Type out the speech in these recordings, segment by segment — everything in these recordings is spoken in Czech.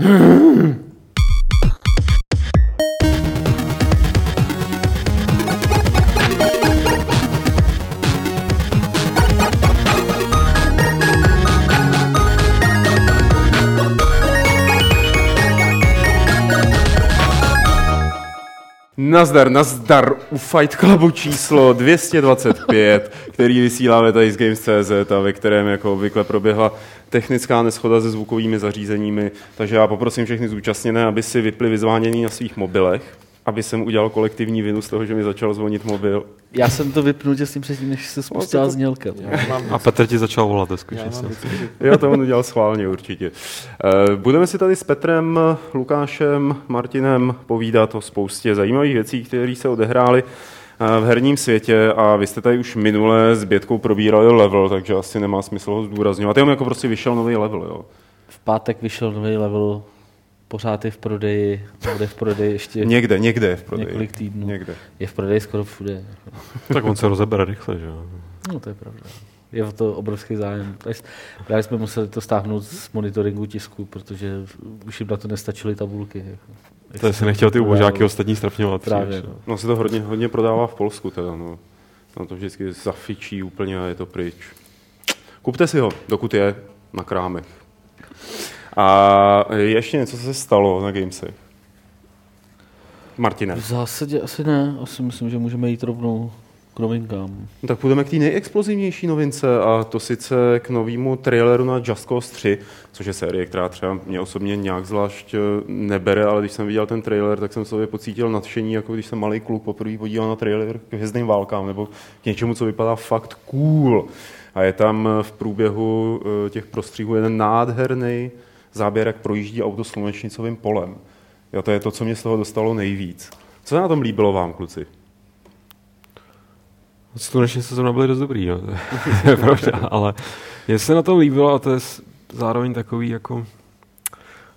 Nazdar, nazdar u Fight Clubu číslo 225, který vysíláme tady z Games.cz a ve kterém jako obvykle proběhla technická neschoda se zvukovými zařízeními, takže já poprosím všechny zúčastněné, aby si vypli vyzvánění na svých mobilech aby jsem udělal kolektivní vinu z toho, že mi začal zvonit mobil. Já jsem to vypnul těsně předtím, než se spustila no, znělka. A Petr ti začal volat, zkušej Jo, to on udělal schválně určitě. Eh, budeme si tady s Petrem, Lukášem, Martinem povídat o spoustě zajímavých věcí, které se odehrály eh, v herním světě a vy jste tady už minule s Bětkou probírali level, takže asi nemá smysl ho zdůrazňovat. Jenom jako prostě vyšel nový level, jo. V pátek vyšel nový level pořád je v prodeji, bude v prodeji ještě někde, někde je v prodeji. několik týdnů. Někde. Je v prodeji skoro všude. tak on se rozebere rychle, že jo? No to je pravda. Je o to obrovský zájem. Právě jsme museli to stáhnout z monitoringu tisku, protože už jim na to nestačily tabulky. Jako. To se nechtěl ty ubožáky ostatní strapňovat. Právě. No. no se to hodně, hodně prodává v Polsku teda, no. Tam to vždycky zafičí úplně a je to pryč. Kupte si ho, dokud je na krámech. A ještě něco se stalo na Gamesech. Martine. V zásadě asi ne. Asi myslím, že můžeme jít rovnou novinkám. No tak půjdeme k té nejexplozivnější novince a to sice k novému traileru na Just Cause 3, což je série, která třeba mě osobně nějak zvlášť eh, nebere, ale když jsem viděl ten trailer, tak jsem sobě pocítil nadšení, jako když jsem malý kluk poprvé podíval na trailer k hvězdným válkám nebo k něčemu, co vypadá fakt cool. A je tam v průběhu eh, těch prostříhů jeden nádherný záběr, jak projíždí auto slunečnicovým polem. Jo, to je to, co mě z toho dostalo nejvíc. Co se na tom líbilo vám, kluci? Slunečnice zrovna byly dost dobrý, no. to je pravda, ale mně se na tom líbilo a to je zároveň takový jako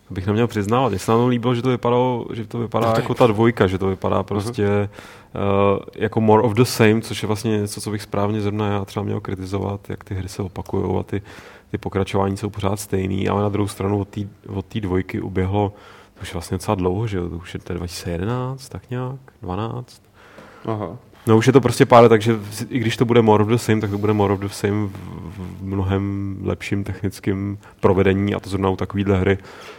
to bych neměl přiznávat. Mně se na tom líbilo, že to vypadalo, že to vypadá no, jako ta dvojka, že to vypadá prostě uh-huh. uh, jako more of the same, což je vlastně něco, co bych správně zrovna já třeba měl kritizovat, jak ty hry se opakují a ty ty pokračování jsou pořád stejný, ale na druhou stranu od té dvojky uběhlo to už vlastně docela dlouho, že jo? To už je 2011, tak nějak, 12. Aha. No už je to prostě pár, takže i když to bude more of the same, tak to bude more of the same v, mnohem lepším technickém provedení a to zrovna u takovýhle hry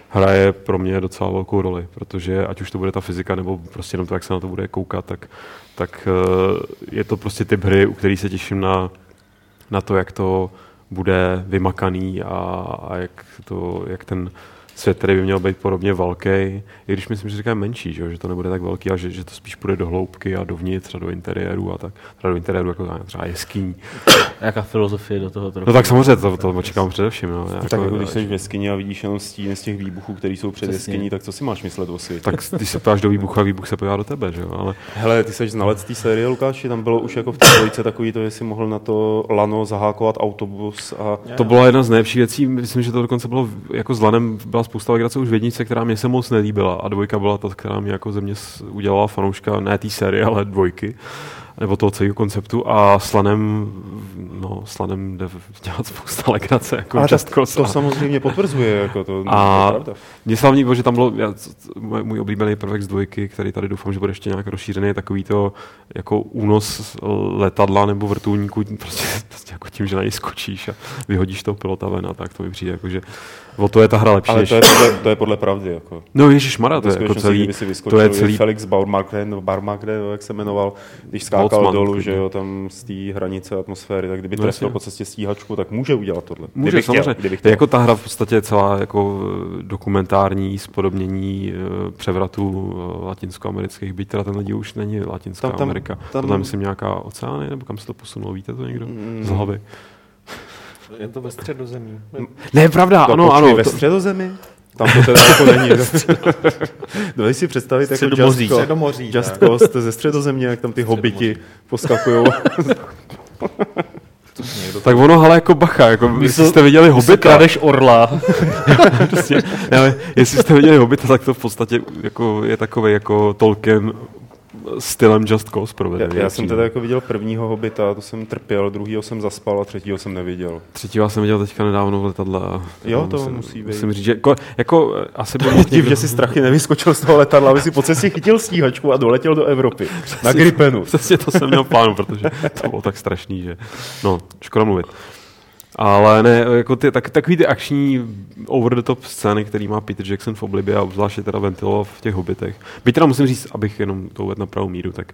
hraje pro mě docela velkou roli, protože ať už to bude ta fyzika nebo prostě jenom to, jak se na to bude koukat, tak, tak eh, je to prostě typ hry, u který se těším na, na to, jak to bude vymakaný a, a jak, to, jak ten svět, který by měl být podobně velký, i když myslím, že říká menší, že, že to nebude tak velký a že, že to spíš půjde do hloubky a dovnitř a do interiéru a tak, třeba do interiéru jako třeba jeskyní. Jaká filozofie do toho trochu? No tak samozřejmě, to, to očekávám především. No, jako, tak jako když jsi v jeskyni a vidíš jenom stíny z těch výbuchů, které jsou před Přesně. jeskyní, tak co si máš myslet o světě? Tak když se ptáš do výbuchu a výbuch se pojá do tebe, že jo? Ale... Hele, ty jsi znalec té série, Lukáši, tam bylo už jako v té dvojice takový to, jestli mohl na to lano zahákovat autobus. A... To byla jedna z nejlepších věcí, myslím, že to dokonce bylo jako s lanem, byla spousta legrace už v jednice, která mě se moc nelíbila. A dvojka byla ta, která mě jako ze mě udělala fanouška, ne té série, ale dvojky nebo toho celého konceptu. A slanem, no, slanem jde dělat spousta legrace, jako a to, to samozřejmě potvrzuje, jako to, a mně se hlavně, že tam bylo já, můj oblíbený prvek z dvojky, který tady doufám, že bude ještě nějak rozšířený, je takový to jako únos letadla nebo vrtulníku, prostě, prostě jako tím, že na něj skočíš a vyhodíš toho pilota ven a tak to mi přijde, jako, že O to je ta hra lepší. Ale to je, podle, to je podle pravdy. Jako. No Ježíš Mara, to je jako celý, to je celý... Felix Baumgartner, nebo Baumgartner, jak se jmenoval, když skákal Boltzmann, dolů, že jo, tam z té hranice atmosféry, tak kdyby no, trefil po cestě stíhačku, tak může udělat tohle. Může, kdyby samozřejmě. Chtěl, kdyby chtěl. Jako ta hra v podstatě celá jako eh, dokumentární spodobnění eh, převratu eh, latinskoamerických, byť teda ten lidi už není Latinská tam, tam, Amerika. Tam, Tohle myslím nějaká oceány, nebo kam se to posunulo, víte to někdo? Mm. Z hlavy. Je to ve středozemí. Ne, pravda, to ano, ano. Ve středozemí? Tam to teda jako není. Dali si představit jako Just, Středomoří, Just Coast ze středozemě, jak tam ty hobiti poskakují. tak ono, ale jako bacha, jako jestli jste viděli Hobita. kradeš orla. prostě, ne, jestli jste viděli Hobita, tak to v podstatě jako, je takový jako Tolkien stylem Just Cause Já, provedený. já jsem teda jako viděl prvního hobita, to jsem trpěl, druhýho jsem zaspal a třetího jsem neviděl. Třetího jsem viděl teďka nedávno v letadle. Jo, to musím, musí být. Musím říct, že jako, jako asi byl Div, že si strachy nevyskočil z toho letadla, aby si po cestě chytil stíhačku a doletěl do Evropy. Na Gripenu. Přesně to jsem měl plánu, protože to bylo tak strašný, že no, škoda mluvit. Ale ne, jako ty, tak, takový ty akční over the top scény, který má Peter Jackson v Oblibě a obzvláště teda ventiloval v těch hobitech. Byť teda musím říct, abych jenom to uvedl na pravou míru, tak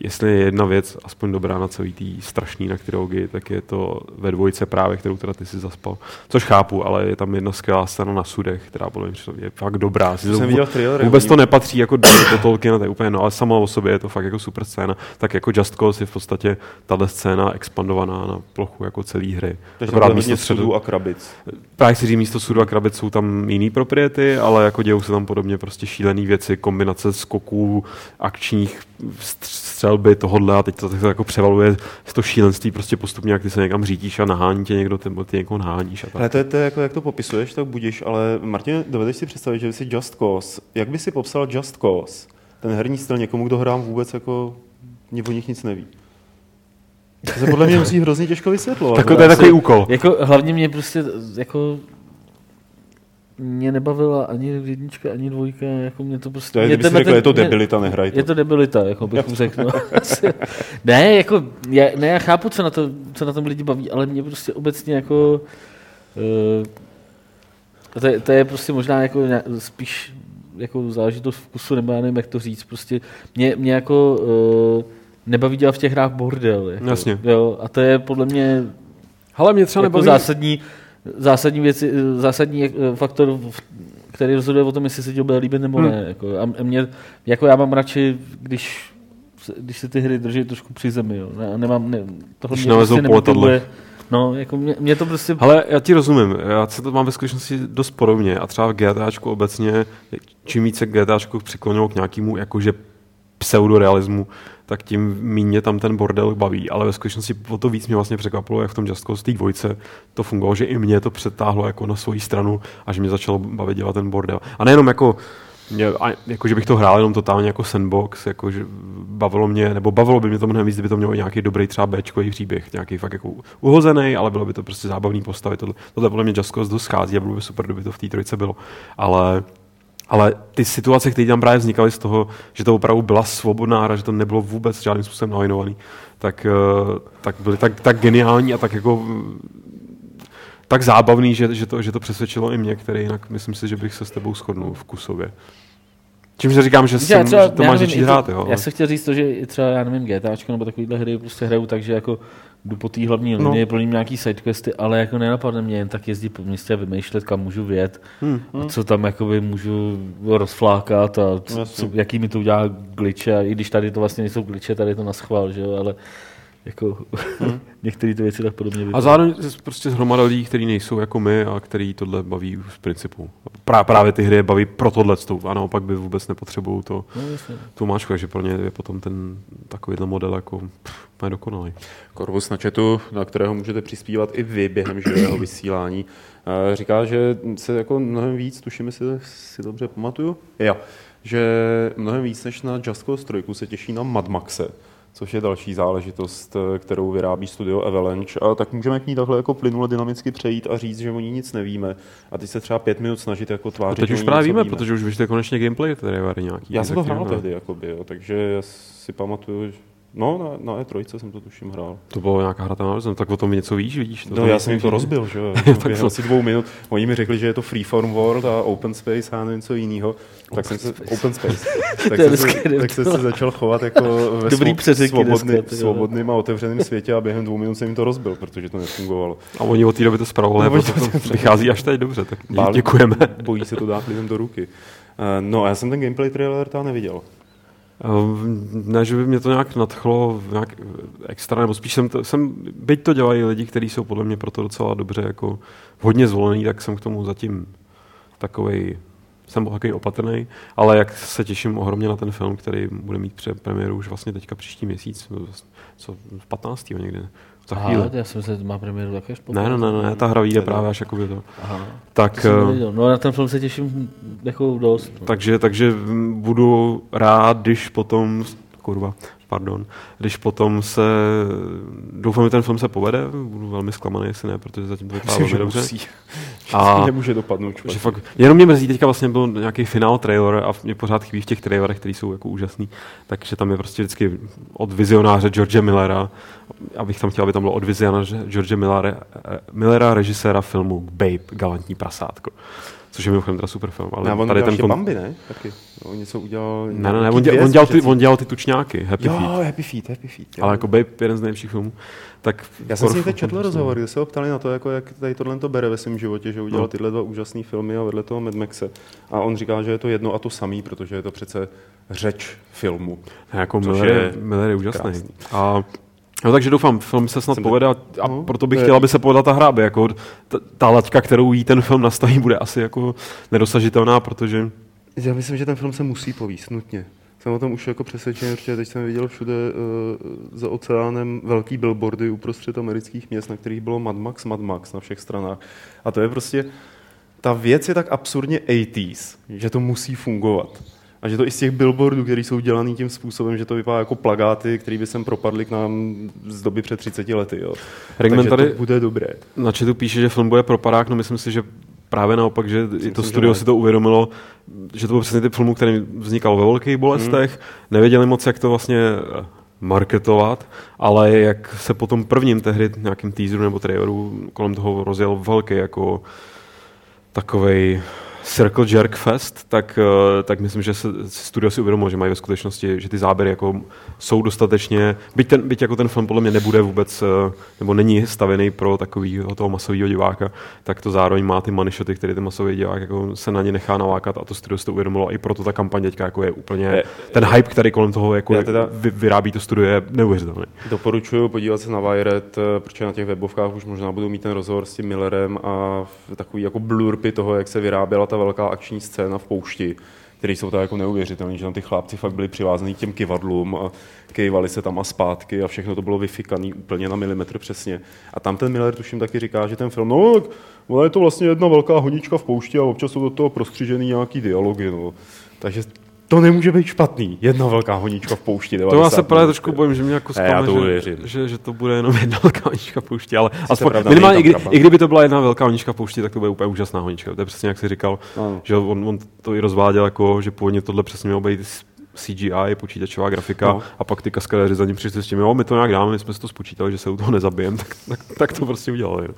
jestli je jedna věc aspoň dobrá na celý tý strašný na trilogii, tak je to ve dvojce právě, kterou teda ty si zaspal. Což chápu, ale je tam jedna skvělá scéna na sudech, která podle mě je fakt dobrá. To jsem viděl v traileru. Vůbec to nepatří jako do, do Tolkiena, to je úplně, no, ale sama o sobě je to fakt jako super scéna. Tak jako Just Cause je v podstatě tahle scéna expandovaná na plochu jako celé hry. Takže Akorát místo středu- sudů a krabic. Právě si říct, místo sudu a krabic jsou tam jiný propriety, ale jako dějou se tam podobně prostě šílené věci, kombinace skoků, akčních stř- střelby, tohodle a teď to, tak to jako převaluje z to šílenství prostě postupně, jak ty se někam řídíš a nahání tě někdo, nebo ty někoho naháníš a tak. Ale to je, to jako, jak to popisuješ, tak budíš, ale Martin, dovedeš si představit, že by si Just Cause, jak by si popsal Just Cause, ten herní styl někomu, kdo hrám vůbec jako mě o nich nic neví. To se podle mě musí hrozně těžko vysvětlovat. Tak to je takový úkol. Jako hlavně mě prostě jako mě nebavila ani jednička, ani dvojka, jako mě to prostě... To je, mě tenhle řekl, ten- je to debilita, nehraj to. Je to debilita, jako bych řekl. No. Ne, jako, já, ne, já chápu, co na, to, co na tom lidi baví, ale mě prostě obecně jako... Uh, to, je, to je prostě možná jako spíš jako záležitost vkusu, nebo já nevím, jak to říct. Prostě mě, mě jako uh, nebaví dělat v těch hrách bordel. Jako, Jasně. Jo, a to je podle mě Ale mě třeba jako nebaví... zásadní, zásadní, věci, zásadní eh, faktor, který rozhoduje o tom, jestli se ti bude líbit nebo Hmm. ne. Jako, a mě, jako já mám radši, když, se- když se ty hry drží trošku při zemi. Jo. Ne, nemám, ne, tohle Když mě nalezou prostě po letadle. nemotivuje. No, jako mě, mě, to prostě... Ale já ti rozumím, já se to mám ve skutečnosti dost podobně a třeba v GTAčku obecně, čím více GTAčku přiklonilo k nějakému jakože pseudorealismu, tak tím méně tam ten bordel baví, ale ve skutečnosti o to víc mě vlastně překvapilo, jak v tom Just Cause té dvojce to fungovalo, že i mě to přetáhlo jako na svoji stranu a že mě začalo bavit dělat ten bordel. A nejenom jako a, jako, že bych to hrál jenom totálně jako sandbox, jako, že bavilo mě, nebo bavilo by mě to mnohem víc, kdyby to mělo nějaký dobrý třeba Bčkový příběh, nějaký fakt jako uhozený, ale bylo by to prostě zábavný postavy. Tohle, tohle podle mě Just Cause dost schází a bylo by super, kdyby to v té trojice bylo. Ale ale ty situace, které tam právě vznikaly z toho, že to opravdu byla svobodná hra, že to nebylo vůbec žádným způsobem nalinovaný, tak, eh, tak byly tak, tak geniální a tak jako tak zábavný, že, že, to, že to přesvědčilo i mě, který jinak myslím si, že bych se s tebou shodnul vkusově. Čímž neříkám, že, jsem, třeba- že to máš začít hrát, jo. Já jsem chtěl říct to, že třeba, já nevím, GTAčko nebo takovýhle hry prostě hraju tak, že jako jdu po té hlavní No. linii, plním nějaký sidequesty, ale jako nenapadne mě jen tak jezdit po městě a vymýšlet, kam můžu vjet Hmm. a co tam jakoby můžu rozflákat a co, Jasně. co, jaký mi to udělá glitche, a i když tady to vlastně nejsou glitche, tady je to na schvál, že jo, ale jako některé ty věci tak podobně A vypadají. zároveň prostě zhromada lidí, kteří nejsou jako my a který tohle baví z principu. Prá, právě ty hry je baví pro tohle a naopak by vůbec nepotřebují to, No, jasně. tu máčku, takže pro ně je potom ten takovýhle model jako pff, úplně dokonalý. Korvus na chatu, na kterého můžete přispívat i vy během živého vysílání, eh, říká, že se jako mnohem víc, tuším, jestli si dobře pamatuju, jo, že mnohem víc než na Just Cause 3 se těší na Mad Maxe, což je další záležitost, eh, kterou vyrábí studio Avalanche. A tak můžeme k ní takhle jako plynule dynamicky přejít a říct, že o ní nic nevíme. A teď se třeba pět minut snažit jako A tvářit, teď už právě něco víme, protože už vyšly konečně gameplay trailery nějaký. Já jsem to hrál tehdy, jakoby, jo, takže já si pamatuju, že... No, na, na E3 jsem to tuším hrál. To bylo nějaká hra tam tak o tom něco víš, vidíš? To No, já jsem jim to rozbil, že jo, Tak to- asi dvou minut. Oni mi řekli, že je to freeform world a open space a nevím co jiného. Tak jsem se, open space. tak, jsem se, tak jsem se začal chovat jako ve Dobrý svobodný, jo. svobodným a otevřeným světě a během dvou minut jsem jim to rozbil, protože to nefungovalo. A oni od té doby to spravovali, No, to- to vychází až teď dobře, tak děkujeme. Bojí se to dát lidem do ruky. Eh, No a já jsem ten gameplay trailer tam neviděl. Ehm, Ne, že by mě to nějak nadchlo nějak extra, nebo spíš jsem, to, jsem byť to dělají lidi, kteří jsou podle mě proto docela dobře jako hodně zvolený, tak jsem k tomu zatím takovej, jsem takový opatrný, ale jak se těším ohromně na ten film, který bude mít premiéru už vlastně teďka příští měsíc, co 15. někde, za chvíli. Aha, já jsem se má premiéru také až Ne, ne, ne, ne, ta hra vyjde právě až jakoby to. Aha, to Tak, jsem eh. No na ten film se těším jako dost. No. takže, takže budu rád, když potom kurva, pardon. Když potom se, doufám, že ten film se povede, budu velmi zklamaný, jestli ne, protože zatím to vypadá velmi dobře. musí. A- nemůže dopadnout. Že fakt, jenom mě mrzí, teďka vlastně byl nějaký finál trailer a mě pořád chybí v těch trailerech, které jsou jako úžasný, takže tam je prostě vždycky od vizionáře George Millera, abych tam chtěl, aby tam bylo od vizionáře George Millera, eh, Millera režiséra filmu Babe, galantní prasátko. Což je mimochodem teda super film. Ale Ne, on tady ten kon... Bambi, ne? Taky. No, on něco udělal. Ne, ne, ne, on, děl, dvě on, dělal ty, on dělal ty tučňáky, Happy Jo, Feet. Happy Feet, Happy Feet. jo. Ale jako Babe, jeden z nejlepších filmů. Tak Já jsem si teď četl fantastický. rozhovor, kde se ho ptali na to, jako jak tady tohle to bere ve svém životě, že udělal No. tyhle dva úžasné filmy a vedle toho Mad Maxe. A on říká, že je to jedno a to samý, protože je to přece řeč filmu. Ne, Jako Miller, je Miller je úžasný. krásný. A No, takže doufám, film se snad Jsem povede a, a No, proto bych to je- chtěl, aby se povedla ta hra, aby jako ta, ta laťka, kterou jí ten film nastaví, bude asi jako nedosažitelná, protože Já myslím, že ten film se musí povíst, nutně. Jsem o tom už jako přesvědčený, protože teď jsem viděl všude uh, za oceánem velký billboardy uprostřed amerických měst, na kterých bylo Mad Max, Mad Max na všech stranách. A to je prostě, ta věc je tak absurdně 80s, že to musí fungovat. A že to i z těch billboardů, které jsou dělaný tím způsobem, že to vypadá jako plagáty, které by sem propadly k nám z doby před 30 lety. Jo. Takže tady- to bude dobré. na chatu píše, že film bude pro parák, no myslím si, že právě naopak, že i to myslím, že studio ne. si to uvědomilo, že to byl přesně typ filmů, který vznikal ve velkých bolestech, nevěděli moc, jak to vlastně eh, marketovat, ale jak se po tom prvním tehdy nějakým teaseru nebo traileru kolem toho rozjel velký jako takovej Circle Jerk Fest, tak, eh, tak myslím, že se studio si uvědomilo, že mají ve skutečnosti, že ty záběry jako jsou dostatečně, byť, ten, byť jako ten film podle mě nebude vůbec, eh, nebo není stavěný pro takového toho masového diváka, tak to zároveň má ty money shoty, které ten masový divák jako se na ně nechá nalákat a to studio si to uvědomilo a i proto ta kampaň teďka jako je úplně, ten hype, který kolem toho jako teda- vy, vyrábí to studio je neuvěřitelný. Doporučuji podívat se na Wired, eh, protože na těch webovkách už možná budou mít ten rozhovor s tím Millerem a takový jako blurpy toho, jak se vyráběla ta velká akční scéna v poušti, které jsou tak jako neuvěřitelné, že tam ty chlápci fakt byli přivázaný k těm kivadlům a kejvali se tam a zpátky a všechno to bylo vyfikané úplně na milimetr přesně. A tam ten Miller tuším taky říká, že ten film, no tak ona je to vlastně jedna velká honička v poušti a občas jsou do toho prostřižený nějaký dialogy. No. Takže to nemůže být špatný. Jedna velká honička v poušti. To já 90 se právě trošku bojím, že mě jako to že, uvěřím. že, že, to bude jenom jedna velká honička v poušti, ale aspoň, pravda, minimálně, i, kdy, i kdyby to byla jedna velká honička v poušti, tak to bude úplně úžasná honička. To je přesně jak jsi říkal, Ano. že on, on, to i rozváděl, jako, že původně tohle přesně mělo být CGI, počítačová grafika, No. no. a pak ty kaskadéři za ním přišli s tím, jo, my to nějak dáme, my jsme si to spočítali, že se u toho nezabijeme, tak, tak, tak, to prostě udělali.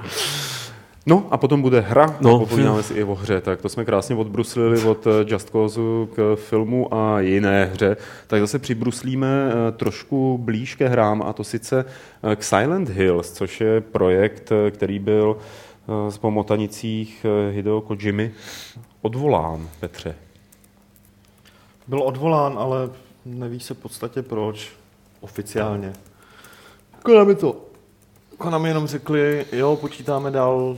No. A potom bude hra, no, a popovídáme si i o hře. Tak to jsme krásně odbruslili od eh, Just Cause k filmu a jiné hře. Tak zase přibruslíme eh, trošku blíž ke hrám a to sice eh, k Silent Hills, což je projekt, který byl z pomotanicích Hideo Kojimy odvolán, Petře. Byl odvolán, ale neví se v podstatě proč oficiálně. Konami to. Konami jenom řekli, jo, počítáme dál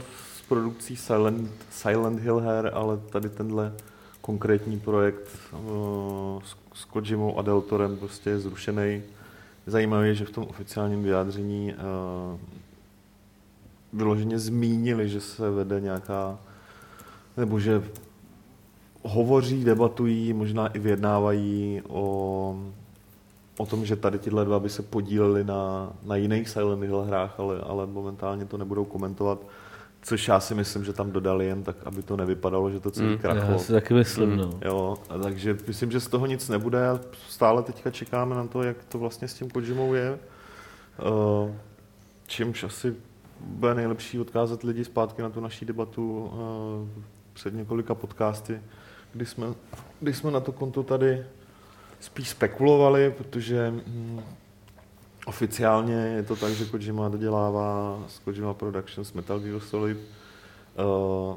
produkcí Silent, Silent Hill her, ale tady tenhle konkrétní projekt uh, s, s Kojimou a Deltorem prostě je zrušený. Zajímavé je, že v tom oficiálním vyjádření uh, vyloženě zmínili, že se vede nějaká, nebo že hovoří, debatují, možná i vyjednávají o, o tom, že tady tyhle dva by se podíleli na, na jiných Silent Hill hrách, ale, ale momentálně to nebudou komentovat, což já si myslím, že tam dodali jen tak, aby to nevypadalo, že to celý Mm. mm. krachlo. Já si taky myslím, no. Jo, a takže myslím, že z toho nic nebude a stále teďka čekáme na to, jak to vlastně s tím Kojimou je. Uh, čímž asi bude nejlepší odkázat lidi zpátky na tu naší debatu uh, před několika podcasty, kdy jsme, kdy jsme na to konto tady spíš spekulovali, protože hm, oficiálně je to tak, že Kojima dodělává z Kojima Productions Metal Gear Solid uh,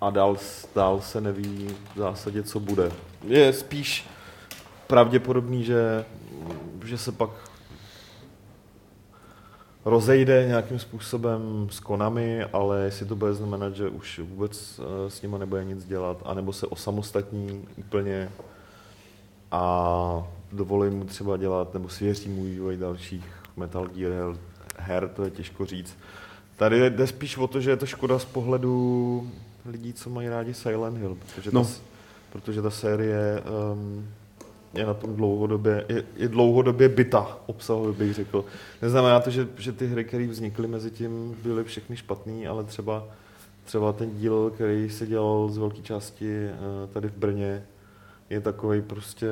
a dál, dál se neví v zásadě, co bude. Je spíš pravděpodobný, že, že se pak rozejde nějakým způsobem s Konami, ale jestli to bude znamenat, že už vůbec eh, s nima nebude nic dělat, anebo se osamostatní úplně a dovolí mu třeba dělat, nebo svěří mu vývoj dalších Metal Gear her, to je těžko říct. Tady jde spíš o to, že je to škoda z pohledu lidí, co mají rádi Silent Hill, protože, No. ta, protože ta série um, je na tom dlouhodobě, je, je dlouhodobě byta obsahově bych řekl. Neznamená to, že, že ty hry, které vznikly mezi tím, byly všechny špatný, ale třeba, třeba ten díl, který se dělal z velké části eh, tady v Brně, je takový prostě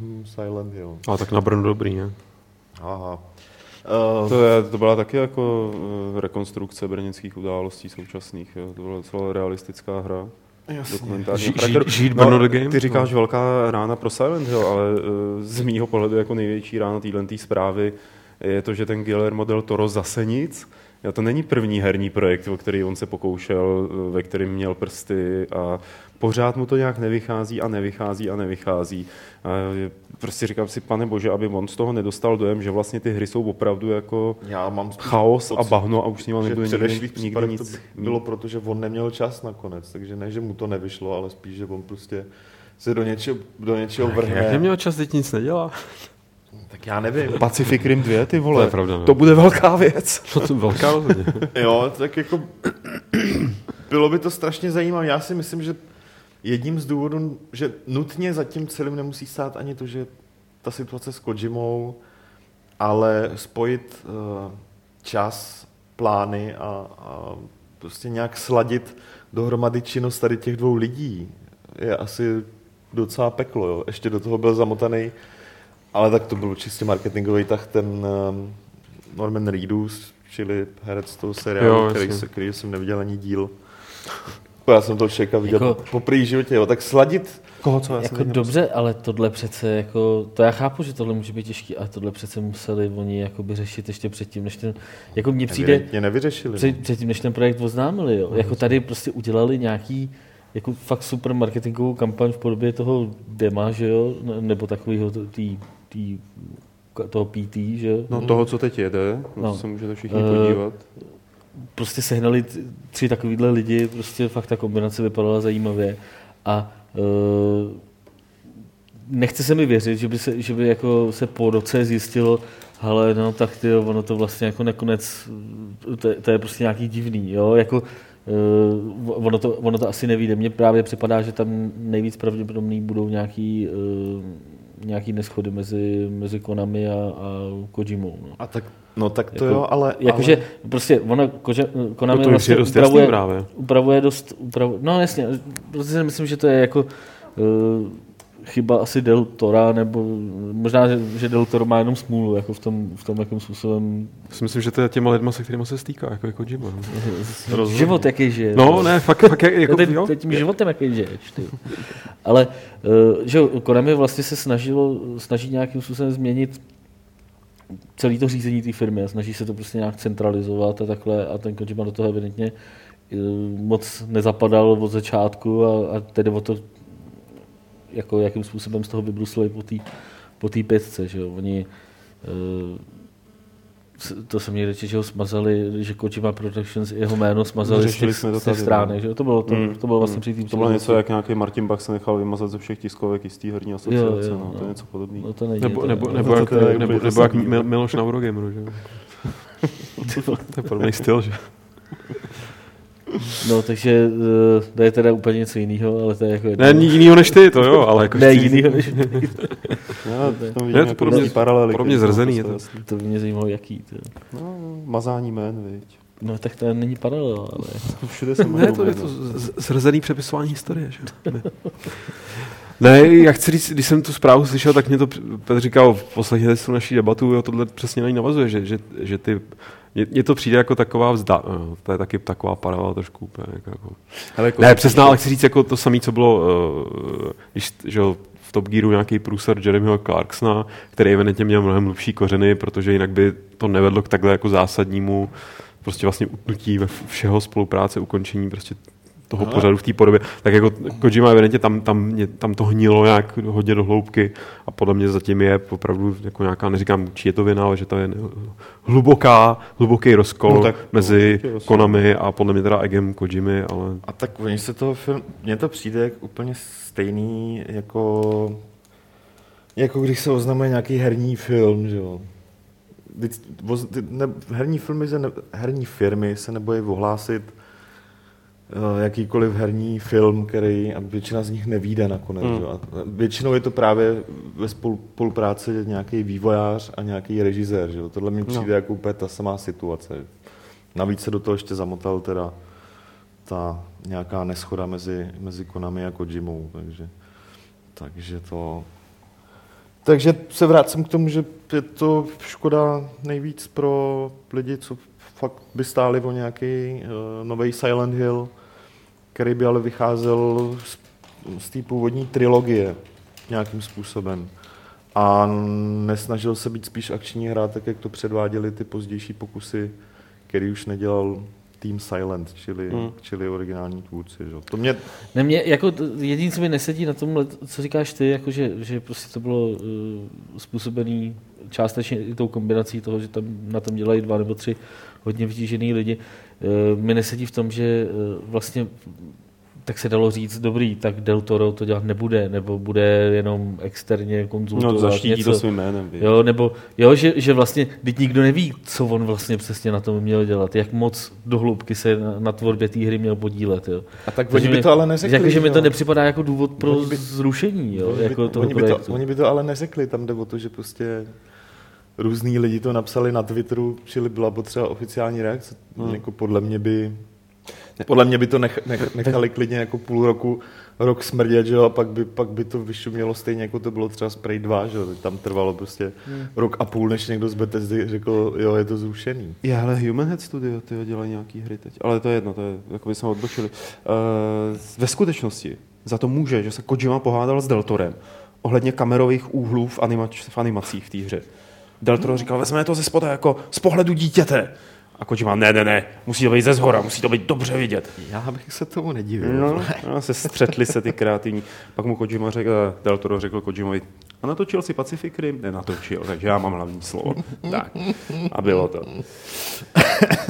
hm, Silent Hill. A tak na Brno dobrý, ne? Aha. Uh, to, je, to byla taky jako uh, rekonstrukce brněnských událostí současných. Jo. To byla docela realistická hra. Jasně. žít Brno no, the game? Ty říkáš no. velká rána pro Silent Hill, ale uh, z mýho pohledu jako největší rána téhle zprávy je to, že ten Guillermo del Toro zase nic. Jo, to není první herní projekt, o který on se pokoušel, ve kterém měl prsty a pořád mu to nějak nevychází a nevychází a nevychází. A prostě říkám si, pane bože, aby on z toho nedostal dojem, že vlastně ty hry jsou opravdu jako Já mám chaos pocit, a bahno a už s ním nebude nikdy, nikdy nic. To bylo proto, že on neměl čas nakonec, takže ne, že mu to nevyšlo, ale spíš, že on prostě se do něčeho, do něčeho vrhne. Jak neměl čas, teď nic nedělá? Tak já nevím. Pacific Rim 2, ty vole. To je pravda, no. To bude velká věc. To, to velká rozhodně. jo, tak jako bylo by to strašně zajímavé. Já si myslím, že jedním z důvodů, že nutně za tím celým nemusí stát ani to, že ta situace s Kojimou, ale spojit uh, čas, plány a, a prostě nějak sladit dohromady činnost tady těch dvou lidí je asi docela peklo. Jo. Ještě do toho byl zamotaný, ale tak to byl čistě marketingový tak ten um, Norman Reedus, čili herec toho seriálu, jo, který, se, který jsem neviděl ani díl. Já jsem to čekal vidět jako, po první životě, jo. tak sladit Koho, co já jako dobře, ale tohle přece, jako, to já chápu, že tohle může být těžký, ale tohle přece museli oni jakoby řešit ještě předtím, než ten, jako mně přijde, nevyřešili. Před, no. předtím, než ten projekt oznámili, jo. Jako tady prostě udělali nějaký, jako fakt super marketingovou kampaň v podobě toho dema, že jo, nebo takového tý, tý, toho PT, že jo. No toho, co teď jede, no. se můžete všichni uh, podívat prostě sehnali tři takovýhle lidi, prostě fakt ta kombinace vypadala zajímavě a uh, nechce se mi věřit, že by se, že by jako se po roce zjistilo, ale no tak ty, ono to vlastně jako nakonec, to, to je prostě nějaký divný, jo, jako uh, ono, to, ono to asi nevíde. Mně právě připadá, že tam nejvíc pravděpodobný budou nějaký uh, nějaký neschody mezi, mezi Konami a, a Kojimou. No. A tak, no tak to jako, jo, ale... Jakože ale... prostě ono, Koje, Konami no to vlastně dost upravuje, právě. upravuje dost... Upravuje, no jasně, prostě si myslím, že to je jako uh, chyba asi Del Tora, nebo možná, že, že Del Toro má jenom smůlu, jako v tom, v tom jakým způsobem... Si myslím, že to je těma lidma, se kterými se stýká, jako, jako Jima. No. Život, jaký žije. No, ne, fakt, fakt jako, teď, teď tím životem, jaký žiješ, ty. Ale, uh, že Konami vlastně se snažilo, snaží nějakým způsobem změnit celé to řízení té firmy a snaží se to prostě nějak centralizovat a takhle a ten Kojima do toho evidentně uh, moc nezapadal od začátku a, a tedy o to jako jakým způsobem z toho vybruslili po té po tý pětce, že jo. Oni uh, to jsem někde že ho smazali, že Kojima Productions jeho jméno smazali z těch, z těch stránek, že to bylo, to, mm, to bylo vlastně mm. při tým. To bylo něco, jak nějaký Martin Bach se nechal vymazat ze všech tiskovek jistý herní asociace, jo, jo, no, to je no. něco podobného. No, to není, nebo, to, nebo, nebo, jak, nebo, nebo, nebo jak Miloš na Eurogameru, že to je podobný styl, že No, takže uh, to je teda úplně něco jiného, ale to je jako jedno. Ne, jinýho než ty, to jo, ale jako... ne, jinýho než ty. no, to je to podobně, paralely. Podobně zrzený je to. To by mě zajímalo, jaký. To. No, mazání jmén, viď. No tak to není paralel, ale... Všude se Ne, to je to zrzený přepisování historie, že? Ne. Ne, já chci říct, když jsem tu zprávu slyšel, tak mě to Petr říkal, poslechněte si tu naší debatu, jo, tohle přesně na ní navazuje, že, že, že ty mně to přijde jako taková vzda, no, to je taky taková paralela trošku úplně. Jako, jako. Ale jako ne, přesná, ale chci říct jako to samé, co bylo, uh, když, že v Top Gearu nějaký průser Jeremyho Clarksona, který evidentně měl mnohem hlubší kořeny, protože jinak by to nevedlo k takhle jako zásadnímu prostě vlastně utnutí ve všeho spolupráce, ukončení prostě toho Aha. pořadu v té podobě, tak jako Kojima evidentně tam, tam, tam to hnilo nějak hodně do hloubky a podle mě zatím je opravdu jako nějaká, neříkám, či je to vina, ale že to je hluboká, hluboký rozkol no, tak, mezi no, Konami a podle mě teda Egem Kojimy, ale... A tak oni se toho film, mně to přijde úplně stejný jako jako když se oznamuje nějaký herní film, že jo. Herní, filmy se ne, herní firmy se nebojí ohlásit jakýkoliv herní film, který a většina z nich nevíde nakonec. Mm. A většinou je to právě ve spolupráci nějaký vývojář a nějaký režisér. Že? jo. Tohle mi přijde no. jako úplně ta samá situace. Navíc se do toho ještě zamotal teda ta nějaká neschoda mezi, mezi Konami a Kojimou, takže, takže to... Takže se vrátím k tomu, že je to škoda nejvíc pro lidi, co fakt by stáli o nějaký uh, nový Silent Hill, který by ale vycházel z, z té původní trilogie nějakým způsobem. A nesnažil se být spíš akční hra, tak jak to předváděli ty pozdější pokusy, který už nedělal Team Silent, čili, hmm. čili originální tvůrci. Že? To mě... Ne, mě, jako jediné, co mi nesedí na tom, co říkáš ty, jako že, že prostě to bylo uh, způsobené částečně i tou kombinací toho, že tam na tom dělají dva nebo tři hodně vytížený lidi. Uh, mi nesedí v tom, že uh, vlastně tak se dalo říct, dobrý, tak Del Toro to dělat nebude, nebo bude jenom externě konzultovat No, zaštítí něco. to svým jménem. víš. Jo, nebo jo, že, že vlastně, teď nikdo neví, co on vlastně přesně na tom měl dělat, jak moc do hloubky se na, na tvorbě té hry měl podílet. Jo. A tak oni by to ale neřekli. Jako, že mi to nepřipadá jako důvod pro by- zrušení jo, Oni by, jako toho oni, by to, projektu. oni by to ale neřekli, tam jde o to, že prostě různý lidi to napsali na Twitteru, čili byla potřeba oficiální reakce. Hmm. Jako podle mě by podle mě by to nech, nech, nechali klidně jako půl roku, rok smrdět, že jo, a pak by, pak by to vyšumělo stejně, jako to bylo třeba Spray 2, že jo, tam trvalo prostě hmm. rok a půl, než někdo z Bethesdy řekl, jo, je to zrušený. Je, ale Human Head Studio, ty dělají nějaký hry teď. Ale to je jedno, to je, jako by jsme odbočili. Uh, ve skutečnosti za to může, že se Kojima pohádal s Deltorem ohledně kamerových úhlů v, animač, v animacích v té hře. Del Toro říkal, vezmeme to ze spoda jako z pohledu dítěte. A Kojima, ne, ne, ne, musí to být ze zhora, musí to být dobře vidět. Já bych se tomu nedivil. No, no se střetli se ty kreativní. Pak mu Kojima řekl, eh, Del Toro řekl Kojimovi, a natočil si Pacific Rim? Nenatočil, takže já mám hlavní slovo. tak. A bylo to.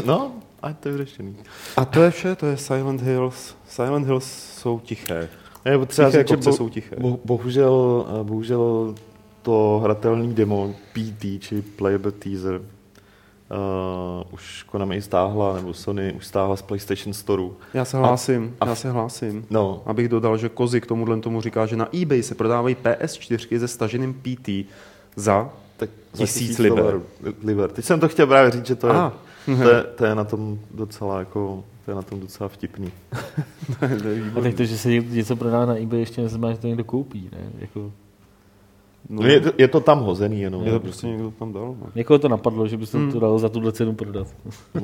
no, a to je vyřešený. A to je vše, to je Silent Hills. Silent Hills jsou tiché. Je potřeba Tiché říct, že bo, jsou tiché. bo, bohužel, eh, bohužel to hratelný demo PT, či Playable Teaser, uh, už Konami stáhla, nebo Sony už stáhla z PlayStation Store. Já se hlásím, já se hlásím. No, Abych dodal, že Kozy k tomuhle tomu říká, že na eBay se prodávají PS4 se staženým PT za tak za Tisíc tisíc liber. dolarů- liber. Teď jsem to chtěl právě říct, že to je, to je, to je na tom docela jako, to je na tom docela vtipný. A teď to, že se něco prodá na eBay, ještě neznamená, že to někdo koupí, ne? Jako, No, No, je, to, je to tam hozený jenom. je to prostě někdo tam dal. No. někoho to napadlo, že by se Hmm. to dalo za tuhle cenu prodat.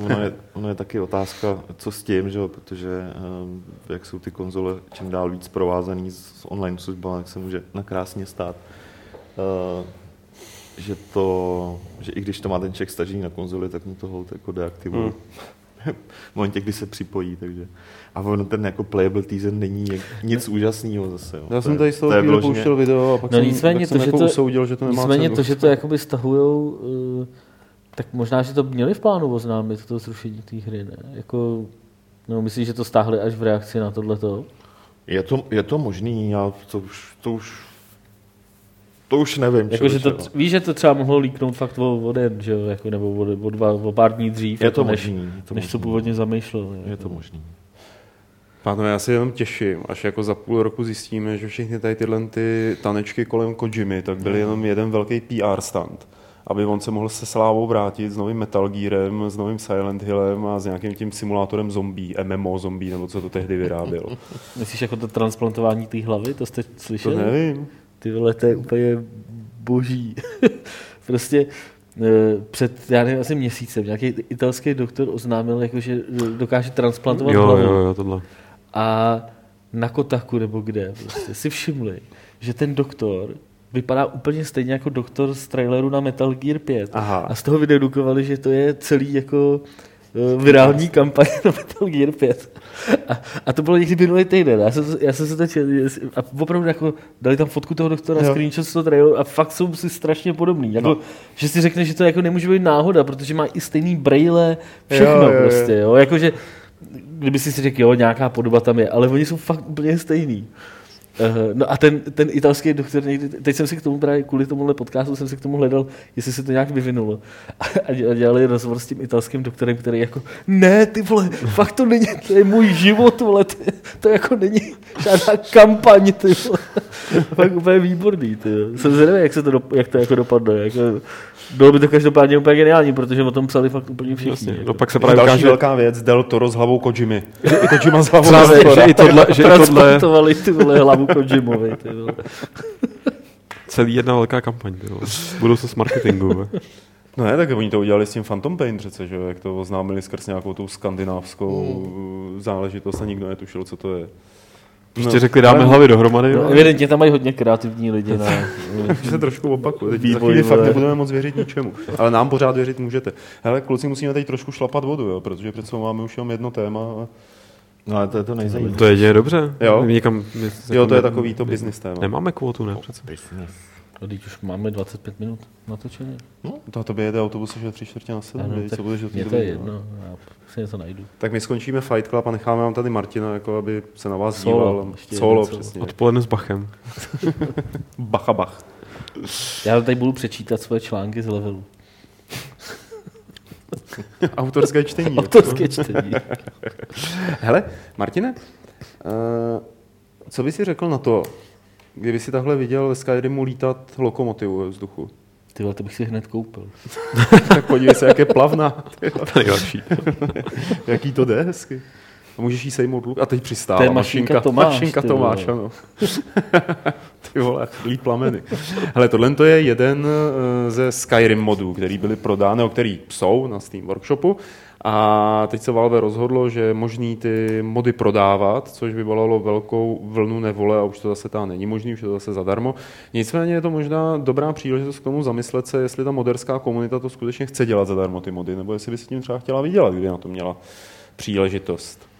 Ono je, ono je taky otázka, co s tím, že? jo, protože um, jak jsou ty konzole čím dál víc provázaný s, s online službami, tak se může nakrásně stát, uh, že, to, že i když to má ten ček stažený na konzoli, tak mu to hold jako deaktivuje. Hmm. V momentě, kdy se připojí, takže. A ono ten jako playable teaser není nic úžasného zase. Jo. Já To jsem tady z toho to pouštěl video a pak No jsem, nicméně tak to, jsem že jako to- usoudil, že to nemá Nicméně cenu. to, že to jakoby stahujou, eh, tak možná, že to měli v plánu oznámit, to zrušení té hry, ne? Jako, no, myslím, že to stáhli až v reakci na tohleto. Je to, je to možný, já to už, to už, to už nevím. Jako, že to, víš, že to třeba mohlo líknout fakt o, o den, že jo, jako, nebo o, o, dva, o pár dní dřív, Je jako to než, možný. Je to než možný. to původně zamýšlel. jako. Je to možný. Pánové, já se jenom těším, až jako za půl roku zjistíme, že všechny tady tyhle ty tanečky kolem Kojimy, tak byly jenom jeden velký PR stand. Aby on se mohl se slávou vrátit s novým Metal Gearem, s novým Silent Hillem a s nějakým tím simulátorem zombie, MMO zombie, nebo co to tehdy vyráběl. Myslíš jako to transplantování té hlavy, to jste To slyšeli? nevím. Ty vole, to je úplně boží. prostě eh, před, já nevím, asi měsícem nějaký italský doktor oznámil, jako, že dokáže transplantovat Jo, hlavu. jo, jo, tohle. A na Kotaku nebo kde prostě si všimli, že ten doktor vypadá úplně stejně jako doktor z traileru na Metal Gear 5. Aha. A z toho vydedukovali, že to je celý jako eh, virální kampaň na Metal Gear 5. A, a to bylo někdy minulý týden. Já jsem, já jsem se teď, a opravdu jako dali tam fotku toho doktora, Jo. screenshot z toho traileru a fakt jsou si strašně podobný. Jako, No. Že si řekne, že to jako nemůže být náhoda, protože má i stejný braille, všechno Jo, jo, jo. prostě. Jo? Jakože, kdyby si si řekl, jo, nějaká podoba tam je, ale oni jsou fakt úplně stejný. No a ten, ten italský doktor, někdy, teď jsem si k tomu právě kvůli tomuhle podcastu jsem si k tomu hledal, jestli se to nějak vyvinulo. A, a dělali rozhovor s tím italským doktorem, který jako, ne, ty vole, fakt to není, to je můj život, vole, to, to jako není žádná kampaň, ty vole. fakt úplně výborný, ty. Jsem zvědavý, jak, se to, jak to jako dopadne. Jako, bylo by to každopádně úplně geniální, protože o tom psali fakt úplně všichni. Jasně, jako. no pak se Právě další ukáže, velká věc, Del Toro s hlavou Kojimy. Že i Kojima s hlavou Právě, že i tohle, že i tohle Transportovali ty vole hlavu Kojimovi, ty vole. celý jedna velká kampaň. ty vole. Budoucnost marketingu. ve. No ne, tak oni to udělali s tím Phantom Pain přece, že jo, jak to oznámili skrz nějakou tou skandinávskou mm. záležitost a nikdo netušil, co to je. Prostě řekli, dáme ale- hlavy dohromady. No, no. evidentně tam mají hodně kreativní lidi na... Se trošku opakuje. Teď za Vývoj, chvíli fakt nebudeme moc věřit ničemu. Ale nám pořád věřit můžete. Hele, kluci, musíme teď trošku šlapat vodu, jo, protože před sebou máme už jenom jedno téma. a- No ale to je to nejzajímavější. To je jedině dobře. Jo. Někam, Jo, to je takový to business téma. Nemáme kvotu, ne? Přece. No, teď už máme 25 minut natočené. To a tobě jede autobus že tři čtvrtě na sedm, tak co budeš do Mně to je jedno, já si něco najdu. Tak my skončíme Fight Club a necháme vám tady Martina, jako aby se na vás Solo, díval. ještě Solo, solo. přesně. Odpoledne s Bachem. Bacha bach. Já tady budu přečítat svoje články z levelu. Autorské čtení. Autorské čtení. Hele, Martine, uh, co bys si řekl na to, kdyby si takhle viděl ve Skyrimu lítat lokomotivu ve vzduchu? Ty to bych si hned koupil. tak podívej se, jak je plavná. To nejlepší. Jaký to jde hezky. A můžeš jí sejmout luk a teď přistává. To je mašinka Tomáš, Mašinka ty Tomáš, vole. ano. ty vole, lí plameny. Hele, tohle to je jeden eh, ze Skyrim modů, který byly prodány, o který jsou na Steam Workshopu. A teď se Valve rozhodlo, že je možný ty mody prodávat, což vyvolalo velkou vlnu nevole a už to zase ta není možný, už je to zase zadarmo. Nicméně je to možná dobrá příležitost k tomu zamyslet se, jestli ta moderská komunita to skutečně chce dělat zadarmo ty mody, nebo jestli by se tím třeba chtěla vydělat, kdyby na to měla příležitost.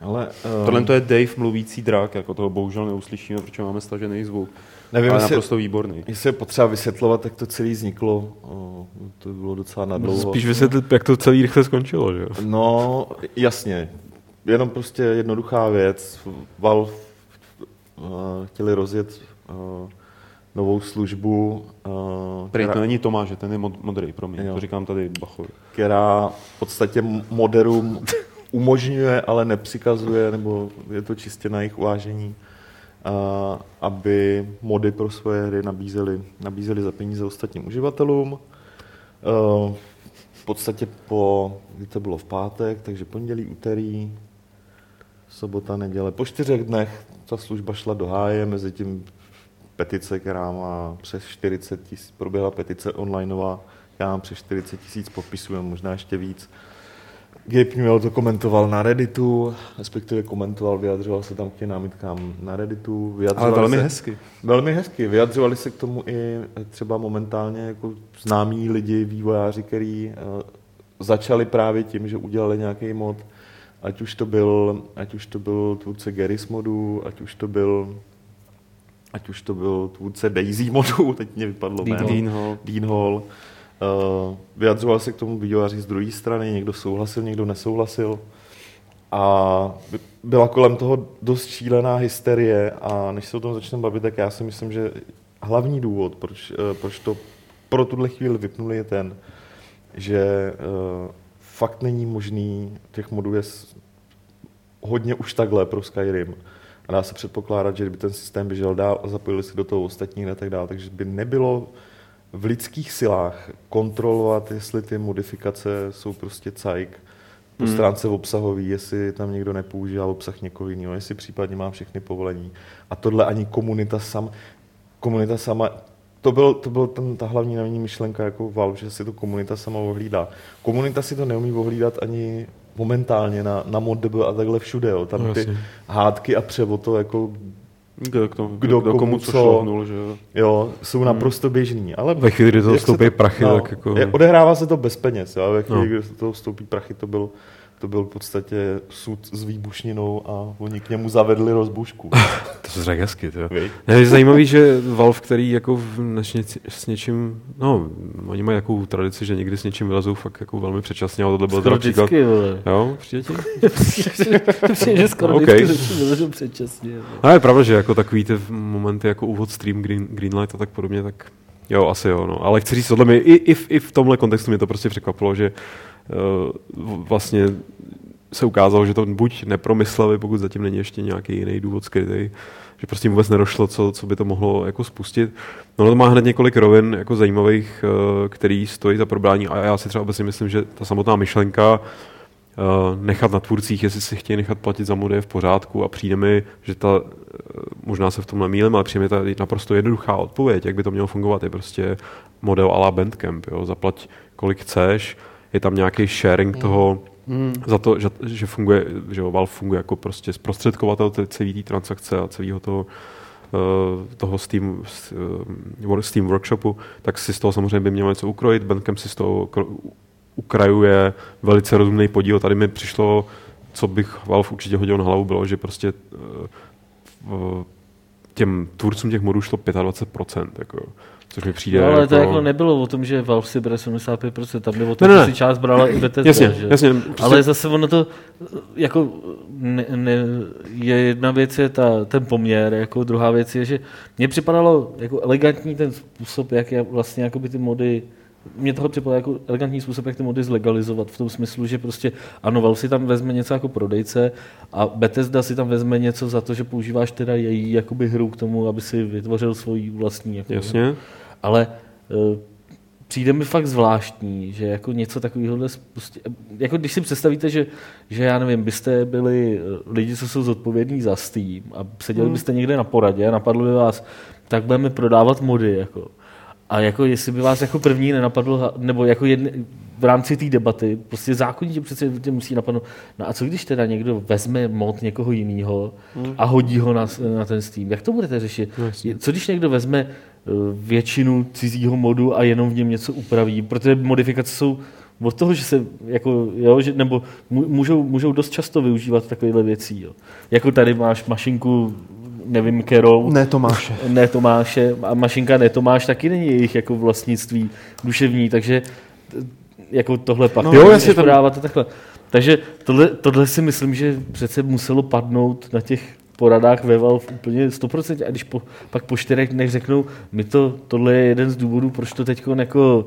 Ale, uh, Tohle to je Dave mluvící drak, jako toho bohužel neuslyšíme, protože máme stažený zvuk. Nevím, ale jestli, naprosto výborný. jestli je potřeba vysvětlovat, jak to celé vzniklo. O, to bylo docela nadlouho. Spíš vysvětlit, jak to celý rychle skončilo, že? No, jasně. Jenom prostě jednoduchá věc. Valve uh, chtěli rozjet uh, novou službu, uh, Prej to která, není Tomáš, že ten je mod- modrý, promiň, Jo. to říkám tady Bachovi. která v podstatě moderům umožňuje, ale nepřikazuje, nebo je to čistě na jejich uvážení, aby mody pro svoje hry nabízely, nabízely za peníze ostatním uživatelům. Uh, v podstatě po, kdy to bylo v pátek, takže pondělí, úterý, sobota, neděle. Po čtyřech dnech ta služba šla do háje, mezi tím petice, která má přes 40 tisíc, proběhla petice onlineová, já mám přes 40 tisíc podpisů, možná ještě víc. Gabe Newell to komentoval na Redditu, respektive komentoval, vyjadřoval se tam k těm námitkám na Redditu. Ale velmi se, hezky. Velmi hezky. Vyjadřovali se k tomu i třeba momentálně jako známí lidi, vývojáři, kteří uh, začali právě tím, že udělali nějaký mod, ať už to byl, ať už to byl tvůrce Garry's modu, ať už to byl ať už to byl tvůrce Daisy modu, teď mě vypadlo Dean jméno. Dean Hall. Dean Hall. Uh, vyjadřoval se k tomu vývojáři z druhé strany, někdo souhlasil, někdo nesouhlasil. A by- byla kolem toho dost šílená hysterie a než se o tom začneme bavit, tak já si myslím, že hlavní důvod, proč, eh, proč to pro tuhle chvíli vypnuli, je ten, že eh, fakt není možný, těch modů je hodně už takhle pro Skyrim. A dá se předpokládat, že kdyby ten systém běžel dál a zapojili se do toho ostatní a tak dále, takže by nebylo v lidských silách kontrolovat, jestli ty modifikace jsou prostě cajk po Hmm. stránce obsahový, jestli tam někdo nepoužívá obsah někoho jiného, jestli případně má všechny povolení. A tohle ani komunita sam, komunita sama, to byl, to byl ten, ta hlavní naivní myšlenka jako Valve, že si to komunita sama ohlídá. Komunita si to neumí ohlídat ani momentálně na, na ModDB a takhle všude. Jo. Tam No, ty jasně. hádky a převoto jako Kdo, kdo, kdo, Kdo komu komu co co. šlohnul, že jo. Jo, jsou naprosto běžný, ale Ve chvíli, kdy to jak se stoupí prachy, no, tak jako... je, odehrává se to bez peněz, jo? ve chvíli, No. kdy do toho vstoupí prachy, to byl, to byl v podstatě sud s výbušninou a oni k němu zavedli rozbušku. To se řekl hezky, to. Je zajímavý, že Valve, který jako v, s něčím, no, oni mají takovou tradici, že někdy s něčím vylezou fakt jako velmi předčasně, ale tohle byl teda příklad. vždycky, vole. Jo, přijde ti? Přijde, že skoro OK. vždycky vylezou předčasně. vole. No je pravda, že jako takový ty momenty jako úvod stream Green, Greenlight a tak podobně, tak jo, asi jo, no. Ale chci říct, tohle mi, i, i, v, i v tomhle kontextu mě to prostě překvapilo, že vlastně se ukázalo, že to buď nepromysleli, pokud zatím není ještě nějaký jiný důvod skrytý, že prostě vůbec nedošlo, co, co by to mohlo jako spustit. No to má hned několik rovin jako zajímavých, eh, který stojí za probrání a já si třeba obecně myslím, že ta samotná myšlenka eh, nechat na tvůrcích, jestli si chtějí nechat platit za mody je v pořádku a přijde mi, že ta, eh, možná se v tom nemýlím, ale přijde mi ta naprosto jednoduchá odpověď, jak by to mělo fungovat, je prostě model a la Bandcamp, jo? zaplať kolik chceš, je tam nějaký sharing toho, za to, že, že funguje, že Valve funguje jako prostě zprostředkovatel celé té transakce a celého toho, eh, toho Steam, eh, Steam workshopu, tak si z toho samozřejmě by měl něco ukrojit. Bandcamp si z toho ukrajuje velice rozumný podíl. Tady mi přišlo, co bych Valve určitě hodil na hlavu, bylo, že prostě eh, těm tvůrcům těch modů šlo 25%, jako, což mi přijde No, ale jako... to jako nebylo o tom, že Valve si bere 75%, tam bylo o tom, Ne, ne, že si část brala i Bethesda. Jasně, že? jasně. Prostě, Ale zase ono to, jako, ne, ne, je jedna věc je ta, ten poměr, jako druhá věc je, že mně připadalo jako elegantní ten způsob, jak je vlastně jakoby ty mody mě tohle připadalo jako elegantní způsob, jak ty mody zlegalizovat v tom smyslu, že prostě ano, Valve si tam vezme něco jako prodejce a Bethesda si tam vezme něco za to, že používáš teda její jakoby hru k tomu, aby si vytvořil svoji vlastní. Jako, Jasně. ale eh, přijde mi fakt zvláštní, že jako něco takového spustí, jako když si představíte, že, že já nevím, byste byli eh, lidi, co jsou zodpovědní za Steam a seděli byste někde na poradě a napadlo by vás, tak budeme prodávat mody, jako. A jako jestli by vás jako první nenapadlo, nebo jako jedne, v rámci té debaty, prostě zákonitě přece tě musí napadnout, no a co když teda někdo vezme mod někoho jiného a hodí ho na, na ten Steam, jak to budete řešit? Co když někdo vezme eh, většinu cizího modu a jenom v něm něco upraví, protože modifikace jsou od toho, že se, jako, jo, že, nebo můžou, můžou dost často využívat takovéhle věcí. Jo. Jako tady máš mašinku, nevím, kterou, Ne, Tomáše. ne Tomáše a mašinka ne Tomáš taky není jejich jako vlastnictví duševní, takže jako tohle pak No, jo, jo, jasně, tam- takhle. Takže tohle, tohle si myslím, že přece muselo padnout na těch poradách ve Valve úplně 100%. A když po, pak po čtyřech dnech řeknou, my to, tohle je jeden z důvodů, proč to teď jako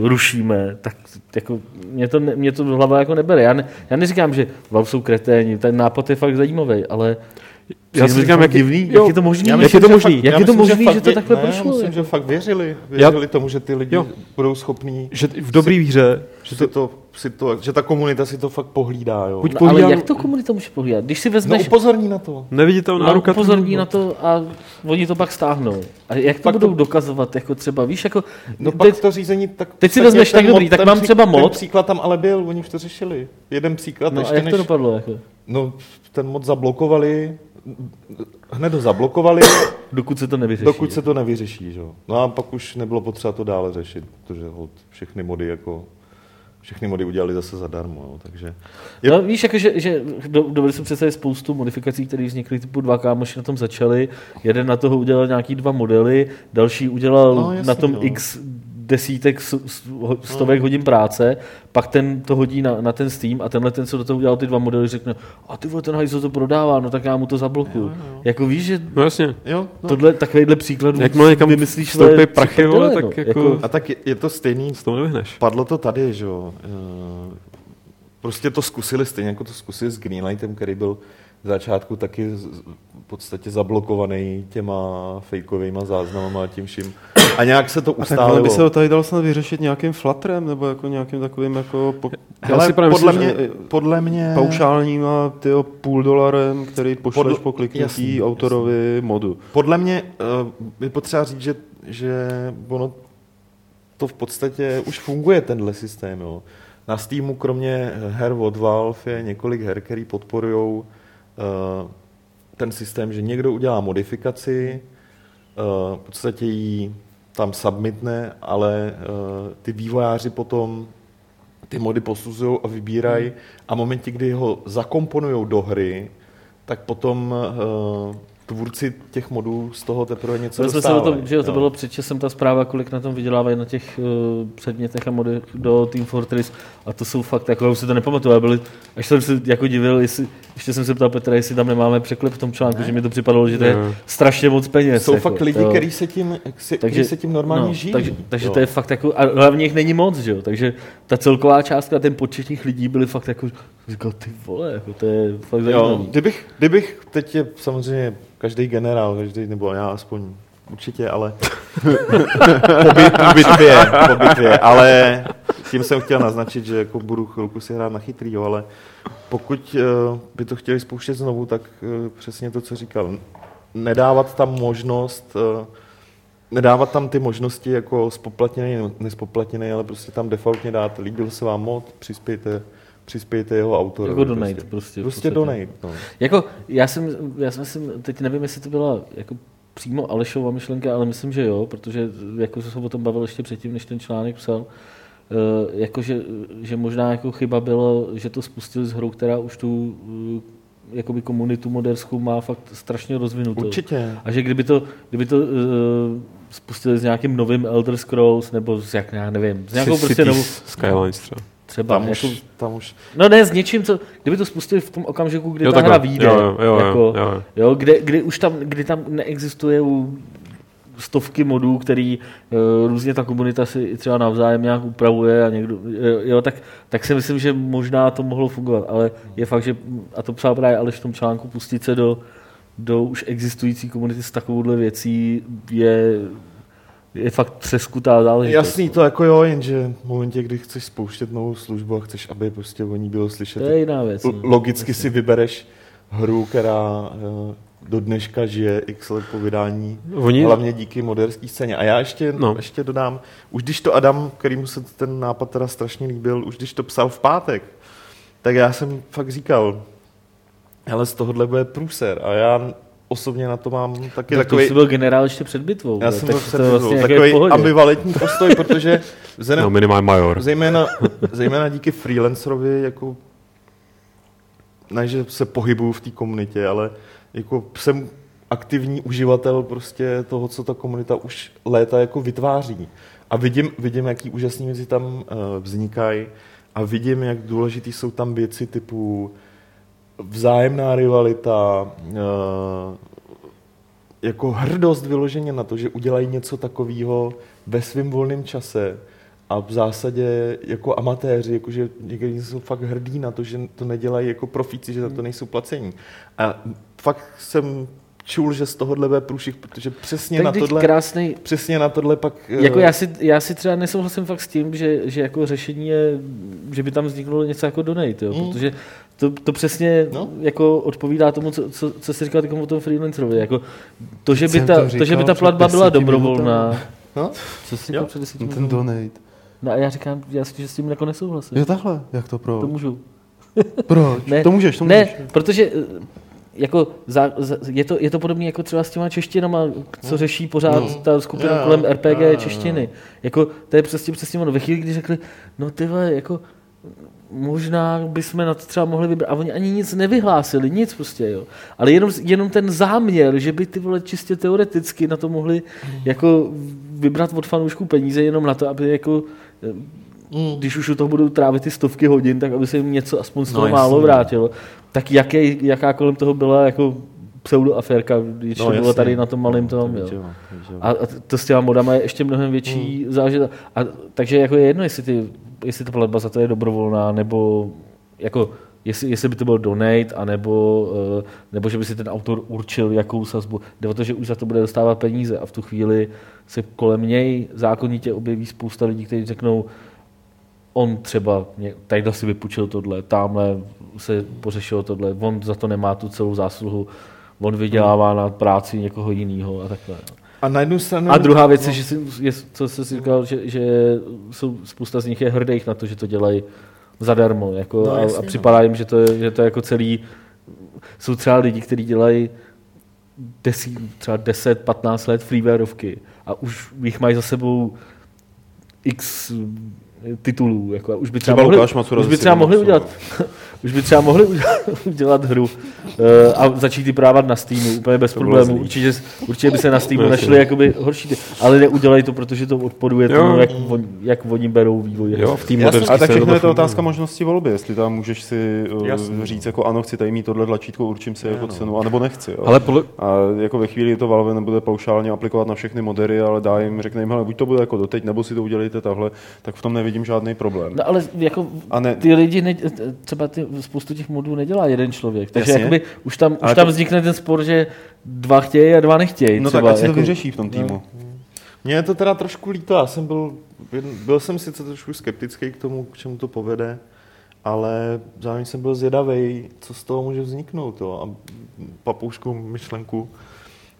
uh, rušíme, tak jako mě to, ne, mě to hlava jako nebere. Já, ne, já neříkám, že Valve jsou kreténi, ten nápad je fakt zajímavý, ale Já si říkám, jak, divný, jo, jak je to možný? Jak Jak je to že možný? fakt- Jak já je to myslím, možný, fakt že to takhle ne, prošlo, Myslím, že fakt věřili. Věřili tomu, že ty lidi Jo. budou schopní že v dobrý víře, že, si to, si to, že ta komunita si to fakt pohlídá. Jo. Buď No, ale pohlídám- jak to komunita může pohlídat? Když si No vezmeš, upozorní na to. neviditelná no, ruka. upozorní na to a oni to pak stáhnou. A jak to Pak budou to- dokazovat? Jako třeba, víš, jako... No teď, pak to řízení, tak... teď si vezmeš, tak dobrý, tak mám třeba Ten mod. příklad tam ale byl, oni už to řešili. Jeden příklad, no, a ještě jak to dopadlo? Jako? No, ten mod zablokovali, hned ho zablokovali, Dokud se to nevyřeší. dokud se to nevyřeší. Že? jo. No a pak už nebylo potřeba to dále řešit, protože hod, všechny mody jako všechny mody udělali zase zadarmo, jo, takže... No, víš, jako, že, že do, dovedli si představit spoustu modifikací, které vznikly, typu dva kámoši na tom začali. Jeden na toho udělal nějaký dva modely, další udělal No, jasně, na tom no. x desítek, s- s- stovek hodin práce, pak ten to hodí na, na ten Steam a tenhle ten, co do toho udělal ty dva modely, řekne, a ty vole, ten hajzl to prodává, no tak já mu to zablokuju. Jako víš, že No jasně. Jo, no. tohle, takovýhle příkladů Jakmile někam vymyslíš vstoupí prachy, vole, prdele, tak jako- A tak je, je to stejný, Z toho nevyhneš. Padlo to tady, že jo. Eh, Prostě to zkusili stejně, jako to zkusili s Greenlightem, který byl v začátku taky v podstatě zablokovaný těma fejkovými záznamama a tím vším. A nějak se to A tak ale ustálilo. by se to tady dalo snad vyřešit nějakým flatrem, nebo jako nějakým takovým jako po, Hele, si právě podle, myslím, mě, podle mě... paušálním a tyjo, půl dolarem, který pošleš Podle- po kliknutí jasný, autorovi modu. Podle mě uh, je potřeba říct, že, že ono to v podstatě už funguje, tenhle systém. Jo. Na Steamu kromě her od Valve je několik her, které podporují ten systém, že někdo udělá modifikaci, uh, v podstatě ji tam submitne, ale uh, ty vývojáři potom ty mody posuzují a vybírají Hmm. a v momentě, kdy ho zakomponují do hry, tak potom uh, tvůrci těch modů z toho teprve něco Co jsme se o dostávají. tom, že jo, to jo. bylo před časem ta zpráva, kolik na tom vydělávají na těch uh, předmětech a modech do Team Fortress a to jsou fakt, jako já už si to nepamatuju, byly, až jsem se jako divil, jestli, ještě jsem se ptal Petra, jestli tam nemáme překlep v tom článku, ne? že mi to připadalo, že to je Ne. strašně moc peněz. Jsou jako, fakt lidi, jo. kteří se tím, se, takže, se tím normálně no, žijí. Takže, takže jo. to je fakt jako, a hlavně jich není moc, že jo, takže ta celková částka, ten počet těch lidí byly fakt jako, říkal, ty vole, jako to je fakt Jo, zajímavý. kdybych, kdybych, teď je samozřejmě každý generál, každý, nebo já aspoň určitě, ale po, bit, po, bitvě, po bitvě, ale tím jsem chtěl naznačit, že jako budu chvilku si hrát na chytrý, jo, ale pokud uh, by to chtěli spouštět znovu, tak uh, přesně to, co říkal, nedávat tam možnost, uh, nedávat tam ty možnosti jako spoplatněný, nespoplatněný, ale prostě tam defaultně dát, líbil se vám mod, přispějte, přispějte jeho autorovi. Jako donate prostě. prostě. Prostě donate. No. Jako, já jsem, já jsem, myslím, teď nevím, jestli to byla jako přímo Alešova myšlenka, ale myslím, že jo, protože jako se o tom bavil ještě předtím, než ten článek psal, Uh, jako, že, že, možná jako chyba bylo, že to spustili s hrou, která už tu uh, jakoby komunitu moderskou má fakt strašně rozvinutou. Určitě. A že kdyby to, kdyby to uh, spustili s nějakým novým Elder Scrolls, nebo s jak, já nevím, s nějakou prostě novou, Skylines třeba. Třeba, Tam jako, už, tam už. no ne, s něčím, co, kdyby to spustili v tom okamžiku, kdy Jo, ta takhle. hra vyjde, Jo, jo, jo, jako, jo, jo. Jo, kde, kdy už tam, kdy tam neexistuje u stovky modů, který uh, různě ta komunita si třeba navzájem nějak upravuje a někdo, jo, jo, tak, tak si myslím, že možná to mohlo fungovat, ale je fakt, že, a to psal právě Aleš v tom článku, pustit se do, do už existující komunity s takovouhle věcí je, je fakt přeskutá záležitost. Jasný to jako jo, jenže v momentě, kdy chceš spouštět novou službu a chceš, aby prostě o ní bylo slyšet, To je jiná věc. no. logicky si vybereš hru, která eh, do dneška žije x let po vydání, Oni, hlavně díky moderské scéně. A já ještě, no. No. ještě dodám, už když to Adam, kterýmu se ten nápad teda strašně líbil, už když to psal v pátek, tak já jsem fakt říkal, ale z tohohle bude průser. A já osobně na to mám taky Tak to takový... jsi byl generál ještě před bitvou. Já jsem tak byl to před je vlastně jako je v takový ambivalentní postoj, protože vzhledem, no, minimálně major. zejména, zejména díky freelancerovi, jako ne, že se pohybuju v té komunitě, ale jako jsem aktivní uživatel prostě toho, co ta komunita už léta jako vytváří. A vidím, vidím jaký úžasné věci tam uh, vznikají a vidím, jak důležitý jsou tam věci typu vzájemná rivalita, uh, jako hrdost vyloženě na to, že udělají něco takového ve svém volném čase a v zásadě jako amatéři, jakože někteří jsou fakt hrdí na to, že to nedělají jako profíci, že za to nejsou placení. A fakt jsem čul, že z tohohle bude průšvih, protože přesně Tak na tohle, krásný, přesně na tohle pak... eh, Jako já si, já si třeba nesouhlasím fakt s tím, že, že jako řešení je, že by tam vzniklo něco jako donate, jo? Mm. protože to, to přesně No. jako odpovídá tomu, co, co, co jsi říkal o tom freelancerovi. Jako to, že by ta, to to, že říkal by ta platba byla dobrovolná. No? Co jsi říkal před deseti No, ten donate. No a já říkám, já si, že s tím jako nesouhlasím. Jo takhle, jak to pro? To můžu. Proč? Ne, to můžeš, to Ne, můžeš. protože eh, jako za, za, je, to, je to podobné jako třeba s těma češtinama, co řeší pořád No. ta skupina Jo, kolem RPG jo. češtiny. Jako, to je přesně přesně ono. Ve chvíli, kdy řekli, no ty vole, jako možná bychom na to třeba mohli vybrat. A oni ani nic nevyhlásili, nic prostě, jo. Ale jenom, jenom ten záměr, že by ty vole čistě teoreticky na to mohli jako vybrat od fanoušků peníze jenom na to, aby jako Mm. když už u toho budou trávit ty stovky hodin, tak aby se jim něco aspoň z No, toho jasně. málo vrátilo. Tak jaké, jaká kolem toho byla jako pseudoaférka, když No, to bylo tady na tom malém tom. To Jo. jo. A, a to s těma modama je ještě mnohem větší hmm. záležitost. A, takže jako je jedno, jestli, ty, jestli ta platba za to je dobrovolná, nebo jako jestli, jestli by to byl donate, anebo, uh, nebo že by si ten autor určil, jakou sazbu. Jde o to, že už za to bude dostávat peníze a v tu chvíli se kolem něj zákonitě objeví spousta lidí, kteří řeknou, on třeba tadyhle si vypučil tohle, tamhle se pořešilo tohle, on za to nemá tu celou zásluhu, on vydělává na práci někoho jiného a takhle. A na jednu stranu... A druhá věc je, no. že si, je, co jsi si říkal, že, že jsou, spousta z nich je hrdých na to, že to dělají zadarmo. Jako, No, a, jasně, a no. připadá jim, že to, je, že to je jako celý... Jsou třeba lidi, kteří dělají desí, třeba 10-15 let freewareovky a už jich mají za sebou x titulů. Jako, a už by třeba Třeba mohli, Lukáš Macura už by třeba mohli udělat, už by třeba mohli udělat, hru uh, a začít ji prodávat na Steamu úplně bez problémů. Určitě, určitě by se na Steamu našli jakoby horší, ty- ale neudělají to, protože to odporuje Jo. tomu, jak, on, jak oni berou vývoj. Jo, v moderské Ale tak všechno to je to otázka možnosti volby, jestli tam můžeš si uh, říct jako ano, chci tady mít tohle tlačítko, určím si jako no. cenu, anebo nechci. Jo. Ale podle, A jako ve chvíli to Valve nebude paušálně aplikovat na všechny modery, ale dá jim, řekne jim, hele, buď to bude jako doteď, nebo si to udělejte tahle, tak v tom nevidím žádný problém. No ale jako A ne, ty lidi, ne, třeba ty, spoustu těch modů nedělá jeden člověk, takže Jasně. jakoby už tam, už tam to- vznikne ten spor, že dva chtějí a dva nechtějí. no třeba, tak ať si to jako- vyřeší v tom týmu. Mně je to teda trošku líto, já jsem byl, byl jsem sice trošku skeptický k tomu, k čemu to povede, ale zároveň jsem byl zvědavý, co z toho může vzniknout. Jo. A papouškou myšlenku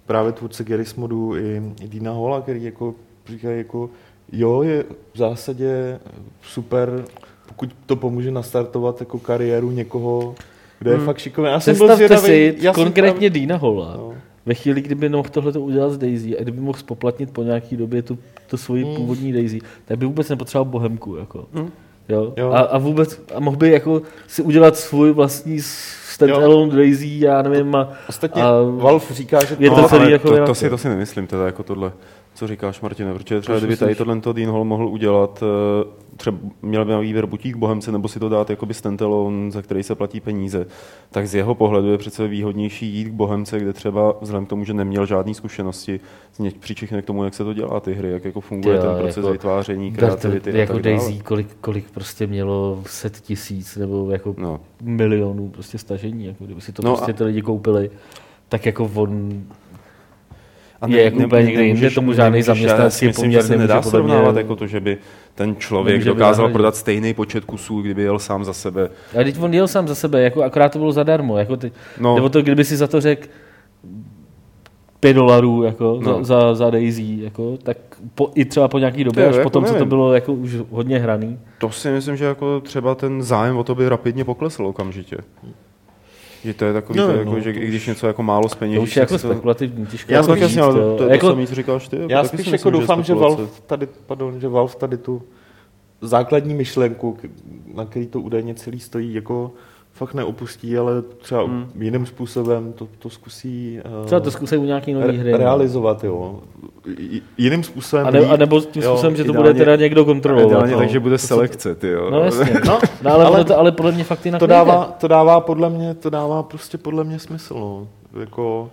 právě tvůrce Garry's modu i, i Dina Hola, který jako říkají jako, jo, je v zásadě super, pokud to pomůže nastartovat jako kariéru někoho, kdo je Hmm. fakt šikovný. Já jsem byl Představte zvědavý, si já jsem konkrétně právě- Dina Hola. No. Ve chvíli, kdyby mohl tohle udělat s Daisy a kdyby mohl spoplatnit po nějaký době tu, tu svoji Hmm. původní Daisy, tak by vůbec nepotřeboval Bohemku. Jako. Hmm. Jo? Jo. A, a, vůbec a mohl by jako si udělat svůj vlastní standalone Daisy, já nevím, a, Ostatně A- Valve říká, že Je to no, celý jako to, to, si, to si nemyslím teda jako tohle, co říkáš Martine, protože třeba kdyby tady tohle Dean Hall mohl udělat, eh, třeba měl by na výběr butík Bohemce, nebo si to dát jakoby standalone, za který se platí peníze, tak z jeho pohledu je přece výhodnější jít k Bohemce, kde třeba vzhledem k tomu, že neměl žádné zkušenosti, přičichne k tomu, jak se to dělá ty hry, jak jako funguje Jo, ten proces jako- vytváření, kreativity jako. Daisy, kolik, kolik prostě mělo set tisíc nebo jako No. milionů prostě stažení, jako kdyby si to no prostě a- ty lidi koupili, tak jako on A je jako úplně někde jinde, tomu žádný nemůžeš- zaměstnanec já si je myslím, poměrně že se nedá srovnávat jako to, že by ten člověk Nemůže dokázal vynahradit. prodat stejný počet kusů, kdyby jel sám za sebe. A teď on jel sám za sebe, jako akorát to bylo zadarmo. Jako teď, No. Nebo to, kdyby si za to řekl 5 dolarů jako, No. za, za, za Daisy, jako, tak po, i třeba po nějaký době, až jako potom, co to nevím. bylo jako už hodně hraný. To si myslím, že jako třeba ten zájem o to by rapidně poklesl okamžitě. Že to je takový, No, to, no, jako, že to i když něco jako málo z peněz. To už je jako spekulativní, těžko Já jako tak říct, jasně, ale to je jako, to samý, co říkáš ty. Já taky spíš si jako myslím, doufám, že. Valve tady, pardon, že Valve tady tu základní myšlenku, na který to údajně celý stojí, jako fakt neopustí, ale třeba Hmm. jiným způsobem to, to zkusí uh, třeba to zkusí u nějaký nový hry. no. realizovat, jo. J- Jiným způsobem. A, ne, a nebo tím Jo, způsobem, že to ideálně- bude teda někdo kontrolovat. Ideálně, no. takže bude selekce, ty jo. No jasně. No, No, ale, ale- to, ale podle mě fakt jinak to nejde. dává, to dává podle mě, to dává prostě podle mě smysl, no. Jako,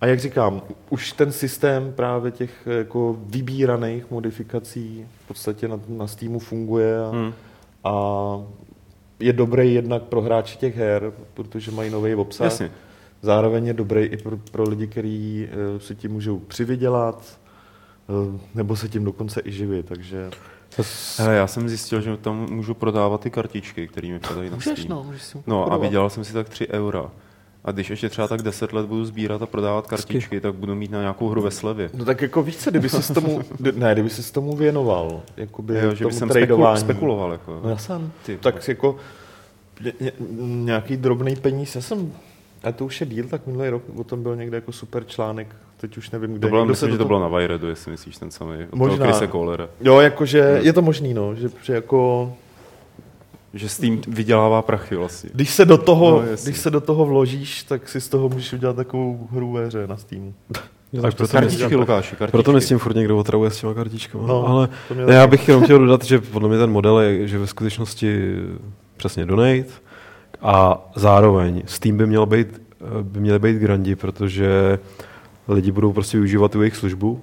a jak říkám, už ten systém právě těch jako vybíraných modifikací v podstatě na, na Steamu funguje a, Hmm. a je dobrý jednak pro hráče těch her, protože mají nový obsah. Jasně. Zároveň je dobrý i pro, pro lidi, kteří uh, si tím můžou přivydělat, uh, nebo se tím dokonce i živit, takže... Hele, já jsem zjistil, že tam můžu prodávat ty kartičky, které mi padají na Steam. můžeš si No a vydělal jsem si tak 3 eura. A když ještě třeba tak 10 let budu sbírat a prodávat kartičky, tak budu mít na nějakou hru ve slevě. No tak jako víš co, kdyby se tomu, ne, kdyby se tomu věnoval, jakoby Jo, že by tomu jsem spekul, spekuloval. Jako. No já jsem, Ty tak jako ně, ně, nějaký drobný peníz, já jsem, a to už je díl, tak minulý rok o tom byl někde jako super článek, teď už nevím, kde. to bylo, myslím, se že to bylo na Vajredu, jestli myslíš ten samý. Možná. Toho. Jo, jakože je to možný, no, že, že jako, Že s tím vydělává prachy vlastně. když se do toho, No, když se do toho vložíš, tak si z toho můžeš udělat takovou hru ve hře na Steamu. tak proto, Kartičky, myslím, Lukáši, kartičky. proto mě s tím furt někdo otravuje s těma kartičkama. No, ale mě ne, já bych jenom chtěl dodat, že podle mě ten model je, že ve skutečnosti přesně donate a zároveň Steam by měl být, by měly být grandi, protože lidi budou prostě využívat tu jejich službu,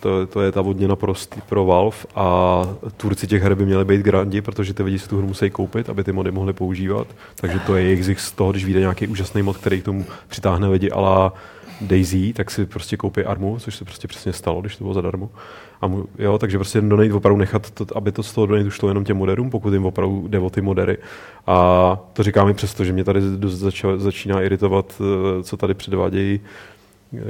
to, to je ta odměna pro, pro Valve a tvůrci těch her by měli být grandi, protože ty lidi si tu hru musí koupit, aby ty mody mohli používat. Takže to je jejich z toho, když vyjde nějaký úžasný mod, který k tomu přitáhne lidi ala Daisy, tak si prostě koupí armu, což se prostě přesně stalo, když to bylo zadarmo. A mu, jo, takže prostě donate opravdu nechat, to, aby to z toho donate šlo jenom těm moderům, pokud jim opravdu jde o ty modery. A to říkám i přesto, že mě tady začal, začíná iritovat, eh, co tady předvádějí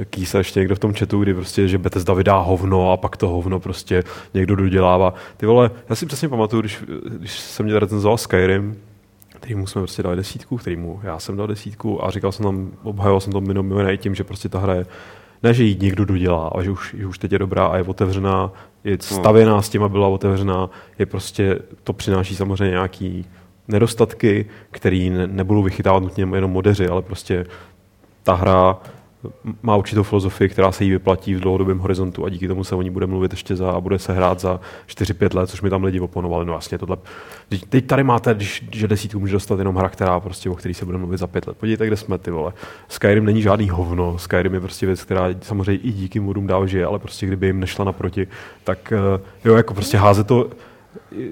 Kýsa ještě někdo v tom chatu, kdy prostě, že Bethesda vydá hovno a pak to hovno prostě někdo dodělává. Ty vole, já si přesně pamatuju, když, když jsem mě recenzoval Skyrim, kterýmu jsme prostě dali desítku, kterýmu já jsem dal desítku a říkal jsem tam, obhajoval jsem to mimo jiné i tím, že prostě ta hra je ne, že ji někdo dodělá, ale že už, že už teď je dobrá a je otevřená, je stavěná s těma byla otevřená, je prostě, to přináší samozřejmě nějaký nedostatky, které ne, nebudou vychytávat nutně jenom modeři, ale prostě ta hra má určitou filozofii, která se jí vyplatí v dlouhodobém horizontu a díky tomu se o ní bude mluvit ještě za a bude se hrát za 4-5 let, což mi tam lidi oponovali. No vlastně tohle. Teď tady máte, když, že desítku může dostat jenom hra, která prostě, o který se bude mluvit za 5 let. Podívejte, kde jsme ty vole. Skyrim není žádný hovno. Skyrim je prostě věc, která samozřejmě i díky modům dál žije, ale prostě kdyby jim nešla naproti, tak eh, jo, jako prostě házet to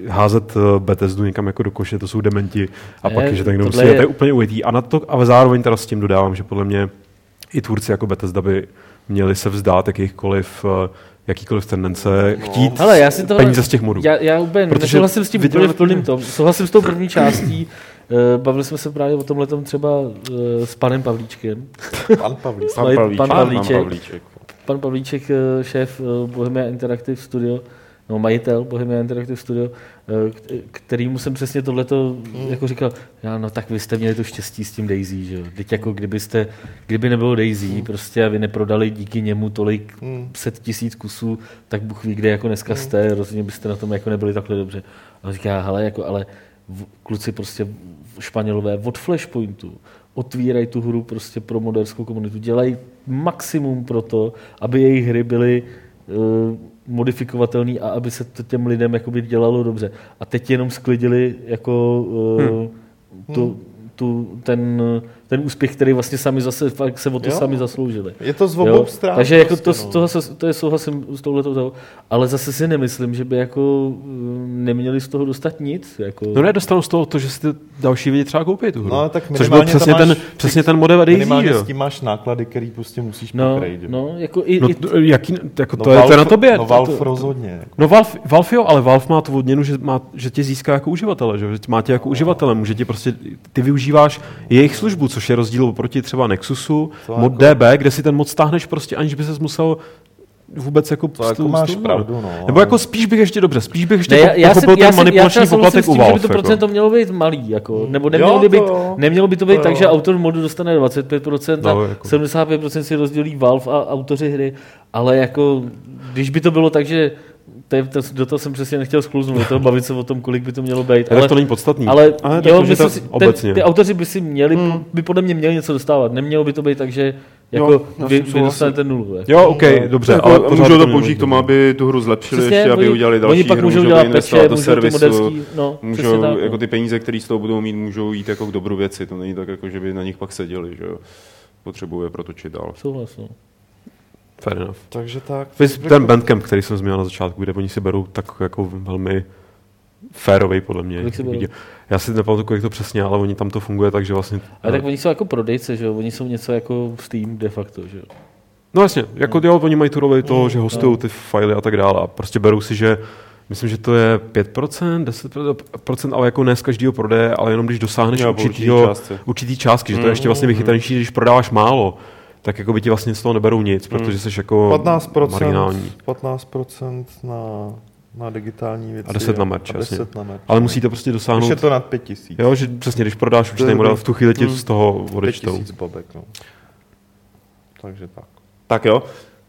házet eh, Bethesdu někam jako do koše, to jsou dementi a je, pak, že tak někdo musí, je... to je úplně ujetý. A, na to, a zároveň teda s tím dodávám, že podle mě i tvůrci jako Bethesda by měli se vzdát jakýchkoliv eh, jakýkoliv tendence no. chtít Hele, já si toho, peníze z těch modů. Já, já úplně nesouhlasím s tím úplně v plným tom. Souhlasím s tou první částí. Uh, bavili jsme se právě o tomhle třeba uh, s panem Pavlíčkem. Pan Pavlíček. Pan, Pavlíček. pan Pavlíček. Pan Pavlíček, pan Pavlíček šéf Bohemia Interactive Studio no, majitel Bohemia Interactive Studio, eh, kterýmu jsem přesně tohleto mm. jako říkal, já, no tak vy jste měli to štěstí s tím Daisy, že jo. Teď jako kdybyste, kdyby nebylo Daisy, mm. prostě a vy neprodali díky němu tolik mm. set tisíc kusů, tak Bůh ví, kde jako dneska mm. jste, rozhodně byste na tom jako nebyli takhle dobře. A říká, hele, jako, ale v, kluci prostě Španělové od Flashpointu otvírají tu hru prostě pro moderskou komunitu, dělají maximum pro to, aby jejich hry byly uh, modifikovatelný a aby se to těm lidem jakoby dělalo dobře. A teď jenom sklidili jako hmm. tu, tu, ten, ten úspěch, který vlastně sami zase fakt se o to jo. sami zasloužili. Je to z obou stran. Takže jako prostě, to, no. to, to je souhlasím s touhletou ale zase si nemyslím, že by jako mm, neměli z toho dostat nic. Jako... No ne, dostanou z toho to, že si ty další lidi třeba koupí tu hru. No, tak Což byl přesně, ten, přesně ten model Daisy, Minimálně s tím máš náklady, který prostě musíš no, pokrejt. No, jako i, no, i jaký, jako no, to, Valve, je, to je na tobě. No Valve to, rozhodně. No Valve, Valve jo, ale Valve má tu odměnu, že, má, že tě získá jako uživatele, že má tě jako uživatele, může tě prostě, ty využíváš jejich službu, což je rozdíl oproti třeba Nexusu, to mod jako... DB, kde si ten mod stáhneš prostě, aniž by ses musel vůbec jako... To jako máš stůl, pravdu, no. Nebo jako spíš bych ještě dobře, spíš bych ještě ne, já, já jsem, ten manipulační já poplatek u Valve. že by to procento jako. mělo být malý, jako, nebo nemělo, jo, by, být, nemělo by to být to tak, že autor modu dostane 25% no, a jako. 75% si rozdělí Valve a autoři hry, ale jako, když by to bylo tak, že to je, to, do toho jsem přesně nechtěl sklouznout, do toho bavit se o tom, kolik by to mělo být. Ale, ale to není podstatný. Ale Aha, jo, myslím, si, ten, ty autoři by si měli, hmm. by podle mě měli něco dostávat. Nemělo by to být tak, že jako jo, vy, vy dostanete nulu. Jako. Jo, OK, no, dobře. Jako, ale můžou to použít k tomu, aby tu hru zlepšili, Přesně, ještě, aby udělali další oni pak hru, můžou, můžou dělat peče, do servisu, moderský, no, můžou, tak, jako ty peníze, které z toho budou mít, můžou jít jako k dobru věci. To není tak, jako, že by na nich pak seděli, že jo. Potřebuje protočit dál. Souhlas, no. Fair enough. Takže tak. Ten Bandcamp, který jsem zmínil na začátku, kde oni si berou tak jako velmi férový podle mě. Já si nepamatuju, kolik to přesně, ale oni tam to funguje tak, že vlastně... Ale tak oni jsou jako prodejce, že jo? Oni jsou něco jako Steam de facto, že jo? No jasně, jako no. jo, oni mají tu roli toho, mm, že hostují no. ty fily a tak dále a prostě berou si, že myslím, že to je 5%, 10%, ale jako ne z každého prodeje, ale jenom když dosáhneš jo, určitýho, určitý částky, že to je ještě vlastně mm, vychytanější, když prodáváš málo, tak jako by ti vlastně z toho neberou nic, mm. protože jsi jako 15%, marginální. 15% na na digitální věci. A 10 na merch, a 10 na merch. Ale musí to prostě dosáhnout. Když je to nad 5000. Jo, že přesně, když prodáš určitý model, v tu chvíli ti hmm. z toho odečtou. 5000 bobek, no. Takže tak. Tak jo.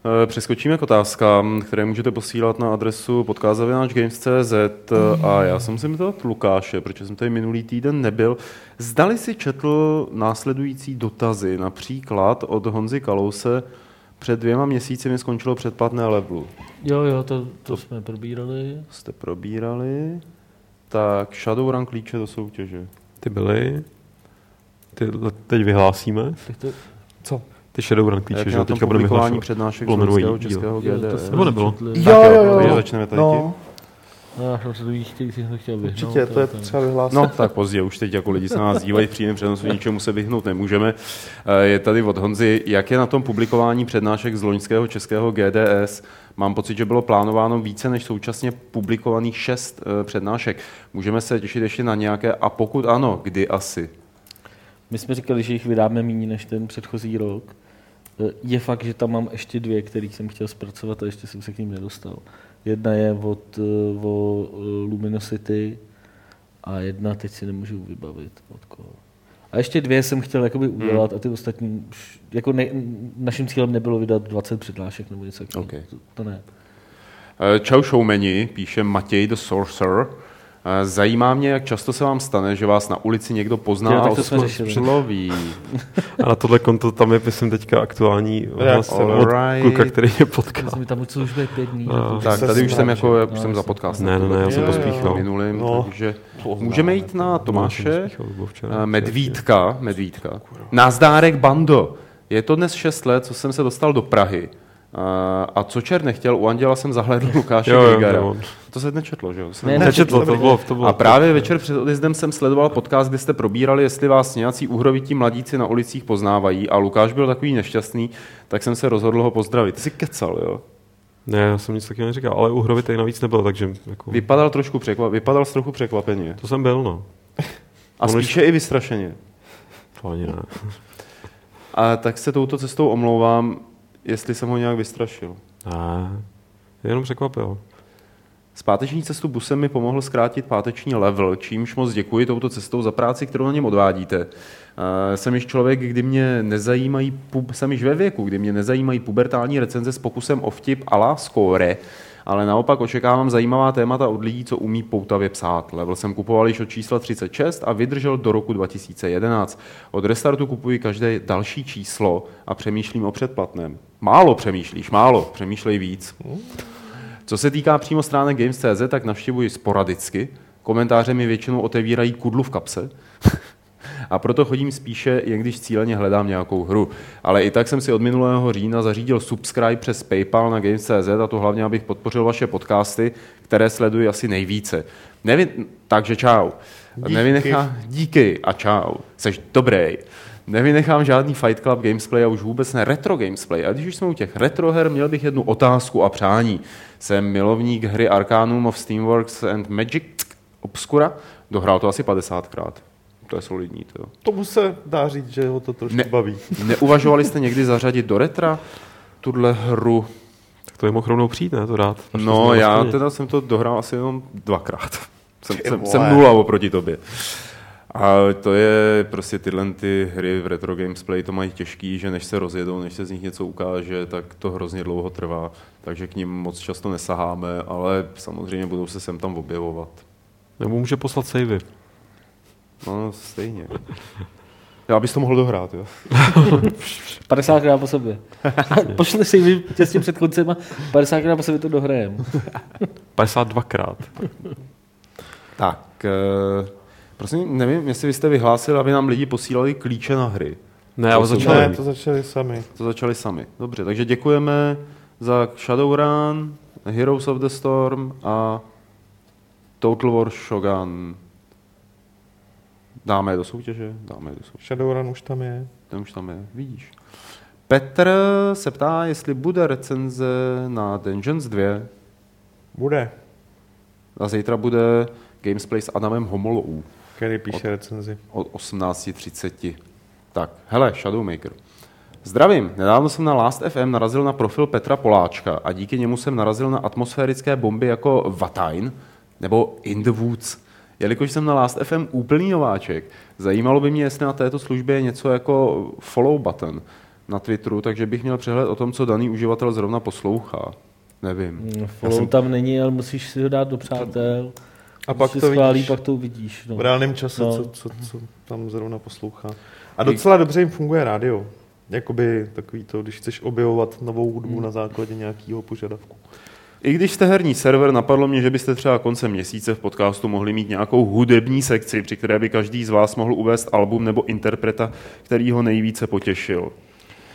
Eh, přeskočíme k otázkám, které můžete posílat na adresu podcazavináčgames.cz a já jsem si ptat Lukáše, protože jsem tady minulý týden nebyl. Zdali si četl následující dotazy, například od Honzy Kalouse, před dvěma měsíci mi skončilo předplatné levelu. Jo, jo, to, to jsme probírali. Jste probírali. Tak Shadowrun klíče do soutěže. Ty byly. Ty teď vyhlásíme. to... Co? Ty Shadowrun klíče, že teďka budeme vyhlašovat. přednášek z českého, českého GDS. Nebo nebylo? Jo, jo, jo. Začneme tady. No. Já jsem se chtěl, vyhnout. Určitě, to je třeba vyhlásit. No, tak později, už teď jako lidi se na nás dívají v přímém přenosu, ničemu se vyhnout nemůžeme. Eh, je tady od Honzy, jak je na tom publikování přednášek z loňského českého GDS? Mám pocit, že bylo plánováno více než současně publikovaných šest eh, přednášek. Můžeme se těšit ještě na nějaké a pokud ano, kdy asi? My jsme říkali, že jich vydáme méně než ten předchozí rok. Je fakt, že tam mám ještě dvě, které jsem chtěl zpracovat a ještě jsem se k ním nedostal. Jedna je od, eh, o eh, Luminosity a jedna teď si nemůžu vybavit od koho. A ještě dvě jsem chtěl jakoby udělat a ty ostatní, už, jako ne, naším cílem nebylo vydat 20 přihlášek nebo něco takového. Okay. To, to ne. Eh, Čau showmeni, píše Matěj the Sorcerer. Zajímá mě, jak často se vám stane, že vás na ulici někdo pozná Jo, a tak to jsme oslo- řešili. sloví. A na tohle konto tam je, myslím, teďka aktuální hlas od Alright. kluka, který je potkal. Myslím, tam už už bude pět dní. A- nebo- Tak, tady už jsem jako, už No, jsem za podcast. Ne, ne, ne, já jsem pospíchal. minulým, No. takže můžeme jít na Tomáše. Eh, Medvídka, Medvídka. Nazdárek bando. Je to dnes 6 let, co jsem se dostal do Prahy. A co čer nechtěl, u Anděla jsem zahlédl Lukáše Jo, Grigara. jo. To se nečetlo, že jo? Jsem- Ne, Nečetl, to bylo, to bylo. A právě večer před odjezdem jsem sledoval podcast, kde jste probírali, jestli vás nějací uhrovití mladíci na ulicích poznávají a Lukáš byl takový nešťastný, tak jsem se rozhodl ho pozdravit. Ty jsi kecal, jo? Ne, já jsem nic takového neříkal, ale u Hrovy tady navíc nebyl, takže jako, Vypadal trošku překvap, vypadal trochu překvapeně. to jsem byl, no. A On spíše i vystrašeně. To ani ne. A tak se touto cestou omlouvám, jestli jsem ho nějak vystrašil. Ne, jenom překvapil. Zpáteční cestu busem mi pomohl zkrátit páteční level, čímž moc děkuji touto cestou za práci, kterou na něm odvádíte. Jsem již člověk, kdy mě nezajímají, jsem již ve věku, kdy mě nezajímají pubertální recenze s pokusem o vtip a la score, ale naopak očekávám zajímavá témata od lidí, co umí poutavě psát. Level jsem kupoval již od čísla 36 a vydržel do roku 2011. Od restartu kupuji každé další číslo a přemýšlím o předplatném. Málo přemýšlíš, málo, přemýšlej víc. Co se týká přímo stránek Games.cz, tak navštěvuji sporadicky. Komentáře mi většinou otevírají kudlu v kapse. A proto chodím spíše, jen když cíleně hledám nějakou hru. Ale i tak jsem si od minulého října zařídil subscribe přes PayPal na Games.cz a to hlavně, abych podpořil vaše podcasty, které sleduji asi nejvíce. Nevy... Takže čau. Díky. Nevynechá... Díky a čau. Seš dobrý. Nevynechám žádný Fight Club Gamesplay a už vůbec ne retro Gamesplay. A když už jsme u těch retro her, měl bych jednu otázku a přání. Jsem milovník hry Arcanum of Steamworks and Magic Obscura. Dohrál to asi 50krát. To je solidní. To. Tomu se dá říct, že ho to trošku Ne. baví. Neuvažovali jste někdy zařadit do retra tuhle hru? Tak to je mohl rovnou přijít, ne, to to No, já teda jsem to dohrál asi jenom dvakrát. Jsem, jsem, jsem nula oproti tobě. A to je prostě tyhle ty hry v retro gamesplay to mají těžký, že než se rozjedou, než se z nich něco ukáže, tak to hrozně dlouho trvá. Takže k ním moc často nesaháme, ale samozřejmě budou se sem tam objevovat. Nebo může poslat savey. No, stejně. Já bys to mohl dohrát, jo? 50 krát po sobě. Pošli si vy těsně před koncem a 50 krát po sobě to dohrajem. 52krát. Tak, eh, prosím, nevím, jestli vy jste vyhlásili, aby nám lidi posílali klíče na hry. Ne, ale začali. Ne, to začali sami. To začali sami. Dobře, takže děkujeme za Shadowrun, Heroes of the Storm a Total War Shogun. Dáme je do soutěže? Dáme je do soutěže. Shadowrun už tam je. Ten už tam je, vidíš. Petr se ptá, jestli bude recenze na Dungeons 2 Bude. a zítra bude Gamesplay s Adamem Homolou Který píše recenzi. od 18.30. Tak, hele, Shadowmaker. Zdravím, nedávno jsem na Last FM narazil na profil Petra Poláčka a díky němu jsem narazil na atmosférické bomby jako Vatain nebo In the Woods. Jelikož jsem na Last FM úplný nováček, zajímalo by mě, jestli na této službě je něco jako follow button na Twitteru, takže bych měl přehled o tom, co daný uživatel zrovna poslouchá. Nevím. Mm, Já Follow jsem- tam není, ale musíš si ho dát do přátel. A pak si to schválí, vidíš pak to uvidíš. No. v reálném čase, No. co, co, co tam zrovna poslouchá. A docela dobře jim funguje rádio. Jakoby takový to, když chceš objevovat novou hudbu Hmm. na základě nějakého požadavku. I když jste herní server, napadlo mě, že byste třeba koncem měsíce v podcastu mohli mít nějakou hudební sekci, při které by každý z vás mohl uvést album nebo interpreta, který ho nejvíce potěšil.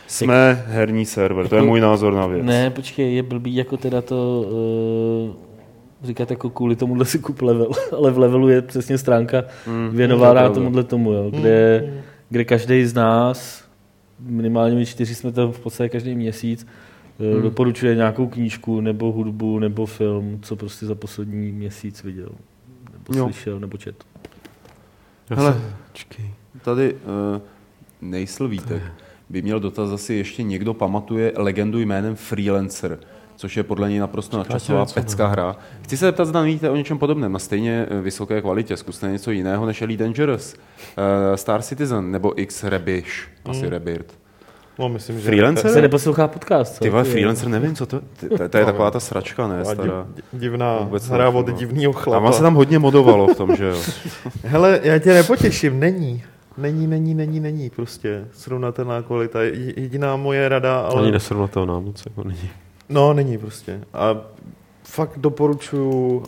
Jsme herní server, to je můj názor na věc. Ne, počkej, je blbý jako teda to uh, říkat jako kvůli tomuhle si kup level, ale v levelu je přesně stránka Mm, věnovaná to tomuhle tomu, jo, kde, kde každý z nás, minimálně my čtyři jsme tam v podstatě každý měsíc, hmm. doporučuje nějakou knížku nebo hudbu nebo film, co prostě za poslední měsíc viděl, nebo Jo. slyšel, nebo čet. Já Hele. se- Počkej. Tady uh, nejsl Vítek by měl dotaz, asi ještě někdo pamatuje legendu jménem Freelancer. Což je podle něj naprosto nadčasová pecka hra. Chci se zeptat, zda víte o něčem podobném, na stejně vysoké kvalitě. Zkuste něco jiného než Elite Dangerous, uh, Star Citizen nebo X Rebish, asi Mm. Rebirth. No, myslím, že... Freelancer? Se neposlouchá podcast. co? Ty vole, freelancer, nevím, co to, ty, to, to je taková ta sračka, ne, stará. div, divná Vůbec hra od no. divného A chlapa. vám se tam hodně modovalo v tom, že jo? Hele, já tě nepotěším, není. Není, není, není, není prostě srovnatelná kvalita. Je- Jediná moje rada, ale... Ani nesrovnatelná moc, jako není. No, není prostě. A fakt doporučuju uh,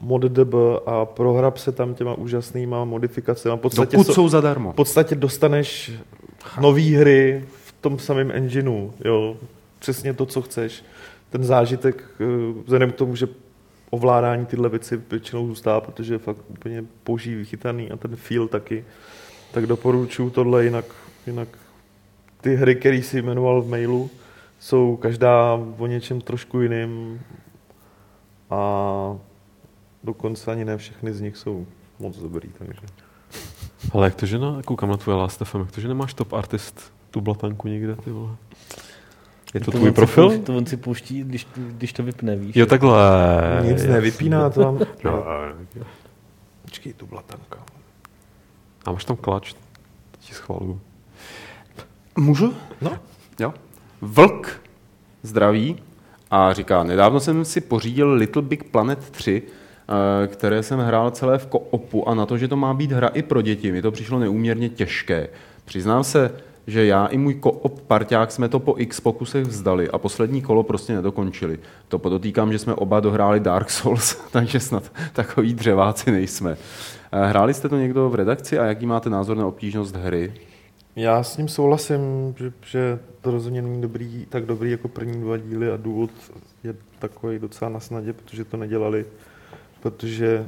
ModDB a prohrab se tam těma úžasnýma modifikacemi. V podstatě, Dokud so, jsou zadarmo. v podstatě dostaneš nové hry v tom samém engineu. Jo? Přesně to, co chceš. Ten zážitek, eh, vzhledem k tomu, že ovládání tyhle věci většinou zůstává, protože je fakt úplně boží vychytaný a ten feel taky. Tak doporučuju tohle, jinak, jinak ty hry, které jsi jmenoval v mailu, jsou každá o něčem trošku jiným a dokonce ani ne všechny z nich jsou moc dobrý, takže. Ale jak to, že na, koukám na tvoje Last FM, jak to, že nemáš top artist tu blatanku někde, ty vole? Je to, To tvůj profil? pouští- To on si pouští, když, když to vypne, víš. Jo, takhle. Nic jasně. nevypíná to tam. No, Počkej, tu blatanka. a máš tam klač, ti schvaluju. Můžu? No. Jo. Vlk zdraví a říká, nedávno jsem si pořídil Little Big Planet 3, eh, které jsem hrál celé v koopu a na to, že to má být hra i pro děti, mi to přišlo neúměrně těžké. Přiznám se, že já i můj koop parťák jsme to po x pokusech vzdali a poslední kolo prostě nedokončili. To podotýkám, že jsme oba dohráli Dark Souls, takže snad takový dřeváci nejsme. Eh, Hráli jste to někdo v redakci a jaký máte názor na obtížnost hry? Já s ním souhlasím, že, že to rozhodně není dobrý, tak dobrý jako první dva díly a důvod je takový docela na snadě, protože to nedělali, protože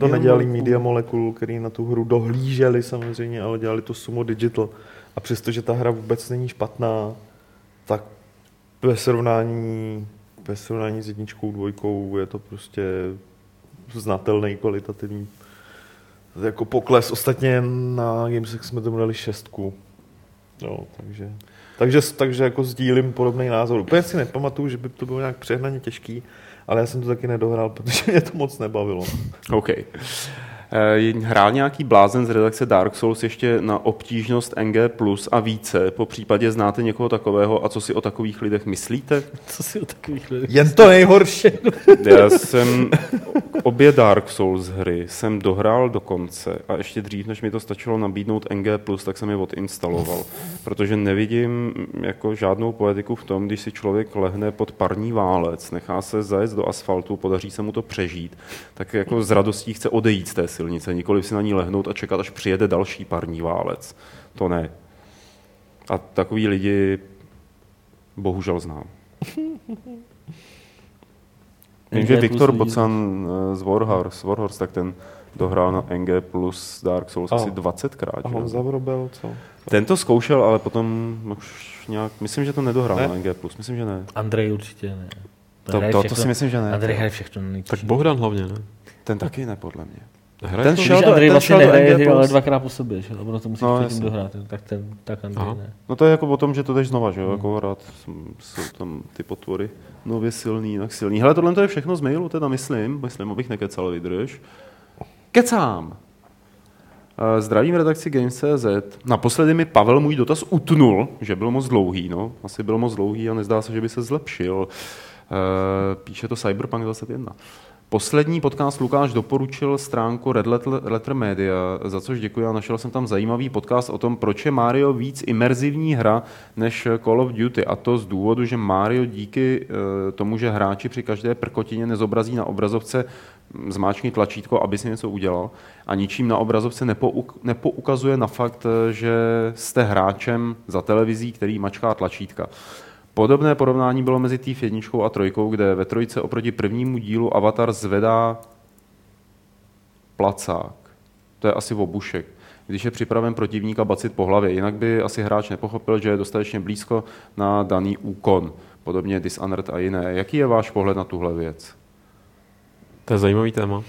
to nedělali Media Molecule, který na tu hru dohlíželi samozřejmě, ale dělali to Sumo Digital. A přestože ta hra vůbec není špatná, tak ve srovnání, ve srovnání s jedničkou, dvojkou je to prostě znatelný kvalitativní jako pokles. Ostatně na Gamesech jsme tomu dali šestku. Jo, takže, takže, takže jako sdílím podobný názor. Úplně si nepamatuju, že by to bylo nějak přehnaně těžký, ale já jsem to taky nedohrál, protože mě to moc nebavilo. OK. Eh, Hrál nějaký blázen z redakce Dark Souls ještě na obtížnost NG plus a více? Po případě znáte někoho takového a co si o takových lidech myslíte? Co si o takových lidech? Jen to nejhorší. Já jsem obě Dark Souls hry jsem dohrál do konce a ještě dřív, než mi to stačilo nabídnout NG+, tak jsem je odinstaloval, protože nevidím mm, jako žádnou poetiku v tom, když si člověk lehne pod parní válec, nechá se zajet do asfaltu, podaří se mu to přežít, tak jako s radostí chce odejít z té silnice, nikoli si na ní lehnout a čekat, až přijede další parní válec. To ne. A takový lidi bohužel znám. Vím, že Viktor Bocan eh, z Warhorse, Warhorse, tak ten dohrál na NG plus Dark Souls A- asi 20krát. A? Honza Vrobel, co? Ten to zkoušel, ale potom už nějak, myslím, že to nedohrál Ne? na NG plus, myslím, že ne. Andrej určitě ne. To, to, to všechno- si myslím, že ne. Andrej hraje všechno. Tak Bohdan hlavně, ne? Ten taky ne, podle mě. Hraje Ten šel Andrej ten vlastně nehraje ale dvakrát po sobě, že? ono to musíš No, předtím dohrát, tak, ten, tak Andrej Aha. ne. No to je jako o tom, že to jdeš znova, že jo, jako hrát, jsou tam ty potvory nově silný, jinak silný. Hele, tohle to je všechno z mailu, teda myslím, myslím, abych nekecal, vydrž. Kecám! Eh, Zdravím redakci Games.cz. Naposledy mi Pavel můj dotaz utnul, že byl moc dlouhý, no. Asi byl moc dlouhý a nezdá se, že by se zlepšil. Eh, Píše to Cyberpunk 21. Poslední podcast Lukáš doporučil stránku Red Letter, Media, za což děkuji a našel jsem tam zajímavý podcast o tom, proč je Mario víc imerzivní hra než Call of Duty. A to z důvodu, že Mario díky eh, tomu, že hráči při každé prkotině nezobrazí na obrazovce hm, zmáčkni tlačítko, aby si něco udělal a ničím na obrazovce nepouk- nepoukazuje na fakt, eh, že jste hráčem za televizí, který mačká tlačítka. Podobné porovnání bylo mezi Thief 1 a 3, kde ve trojce oproti prvnímu dílu Avatar zvedá placák. To je asi obušek. Když je připraven protivníka bacit po hlavě, jinak by asi hráč nepochopil, že je dostatečně blízko na daný úkon. Podobně Dishonored a jiné. Jaký je váš pohled na tuhle věc? To je zajímavý téma.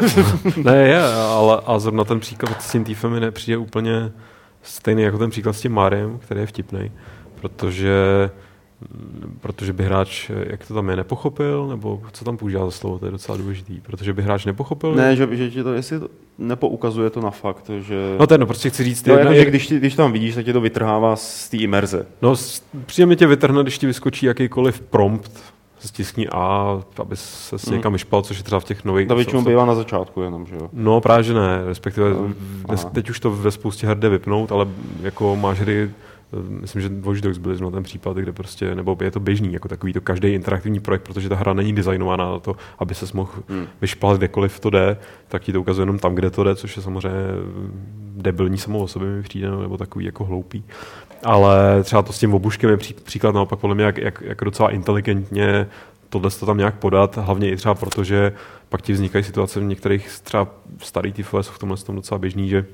ne, je, ale a zrovna ten příklad s tím týfem mi nepřijde úplně stejný jako ten příklad s tím Mariem, který je vtipný, protože protože by hráč, jak to tam je, nepochopil, nebo co tam používá za slovo, to je docela důležitý, protože by hráč nepochopil? Ne, že, že ti to, jestli to nepoukazuje to na fakt, že... No to je, no, prostě chci říct... No, jako, že když, ti, když tam vidíš, tak tě to vytrhává z té imerze. No, příjemně tě vytrhne, když ti vyskočí jakýkoliv prompt, stiskni A, aby se s někam mm. vyšpal, což je třeba v těch nových... To většinou bývá na začátku jenom, že jo? No právě, že ne, respektive no. dnes, teď už to ve spoustě her jde vypnout, ale jako máš hry, myslím, že Watch Dogs byly zrovna ten případ, kde prostě, nebo je to běžný, jako takový to každý interaktivní projekt, protože ta hra není designovaná na to, aby se mohl hmm. vyšplat kdekoliv to jde, tak ti to ukazuje jenom tam, kde to jde, což je samozřejmě debilní samo o sobě mi přijde, nebo takový jako hloupý. Ale třeba to s tím obuškem je příklad naopak podle mě, jak, jak, jak docela inteligentně tohle to tam nějak podat, hlavně i třeba proto, že pak ti vznikají situace v některých třeba starý TFL jsou v tomhle tom docela běžný, že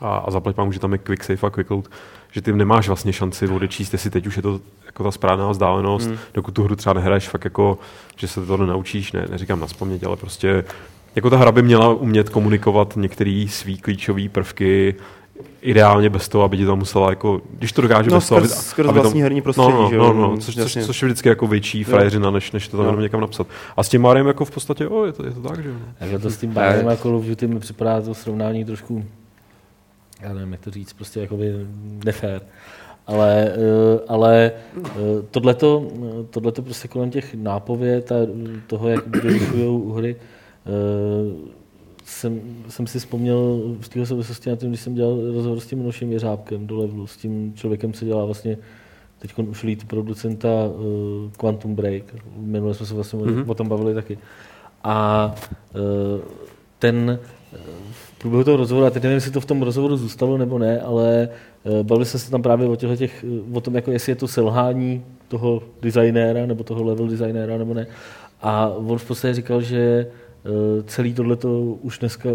a, a zaplať mám, že tam je quick save a quick load, že ty nemáš vlastně šanci odečíst, jestli teď už je to jako ta správná vzdálenost, mm. dokud tu hru třeba nehraješ fakt jako, že se to nenaučíš, ne, neříkám na ale prostě jako ta hra by měla umět komunikovat některé svý klíčové prvky ideálně bez toho, aby ti to musela jako, když to dokáže no, bez toho, aby, skrz aby vlastní herní prostředí, no, no, že jo? No, no, což, což, což, je vždycky jako větší frajeřina, než, než to tam jenom někam napsat. A s tím Mariem jako v podstatě, o, je to, je to tak, že jo. Takže to s tím Mariem jako Call of Duty mi připadá to srovnání trošku, já nevím, jak to říct, prostě jakoby nefér. Ale, eh, ale eh, tohleto, tohleto prostě kolem těch nápověd a toho, jak vyrušují hry, eh, jsem, jsem si vzpomněl v téhle souvislosti na tím, když jsem dělal rozhovor s tím Nošem Jeřábkem do levelu, s tím člověkem, co dělá vlastně teď už lead producenta uh, Quantum Break. Minule jsme se vlastně mm-hmm. o tom bavili taky. A uh, ten průběhu toho rozhovoru, a teď nevím, jestli to v tom rozhovoru zůstalo nebo ne, ale uh, bavili jsme se tam právě o, těch, o tom, jako jestli je to selhání toho designéra, nebo toho level designéra, nebo ne. A on v podstatě říkal, že Eh, celý tohleto už dneska,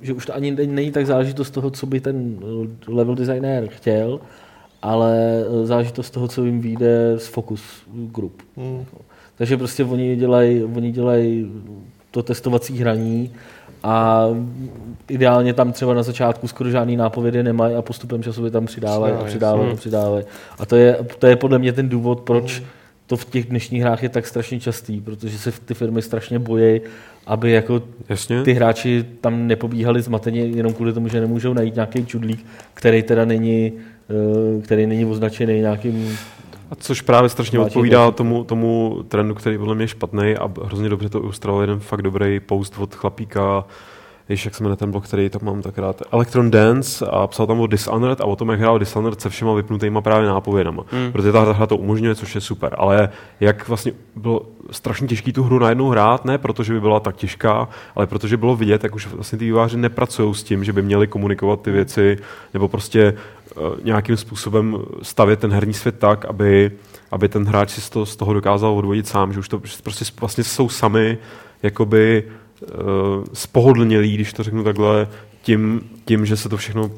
že už to ani není tak záležitost toho, co by ten level designer chtěl, ale eh, záležitost toho, co jim vyjde z focus group. Hmm. Takže prostě oni dělají oni dělaj to testovací hraní a ideálně tam třeba na začátku skoro žádný nápovědy nemají a postupem času by tam přidávají a přidávají a přidávají. A to je, to je podle mě ten důvod, proč hmm. to v těch dnešních hrách je tak strašně častý, protože se ty firmy strašně bojí aby jako Jasně. ty hráči tam nepobíhali zmateně jenom kvůli tomu, že nemůžou najít nějaký čudlík, který teda není, eh, který není označený nějakým a což právě strašně odpovídá tomu, tomu trendu, který podle mě špatný a hrozně dobře to ilustroval jeden fakt dobrý post od chlapíka Víš, jak se jmenuje ten blok, který tam mám tak rád. Electron Dance a psal tam o Dishonored a o tom, jak hrál Dishonored se všema vypnutýma právě nápovědama. Mm. Protože ta hra to umožňuje, což je super. Ale jak vlastně bylo strašně těžké tu hru najednou hrát, ne protože by byla tak těžká, ale protože bylo vidět, jak už vlastně ty výváři nepracují s tím, že by měli komunikovat ty věci, nebo prostě uh, nějakým způsobem stavět ten herní svět tak, aby, aby ten hráč si z toho, z toho dokázal odvodit sám, že už to prostě vlastně jsou sami jakoby Eh, spohodlnělí, když to řeknu takhle, tím, tím, že se to všechno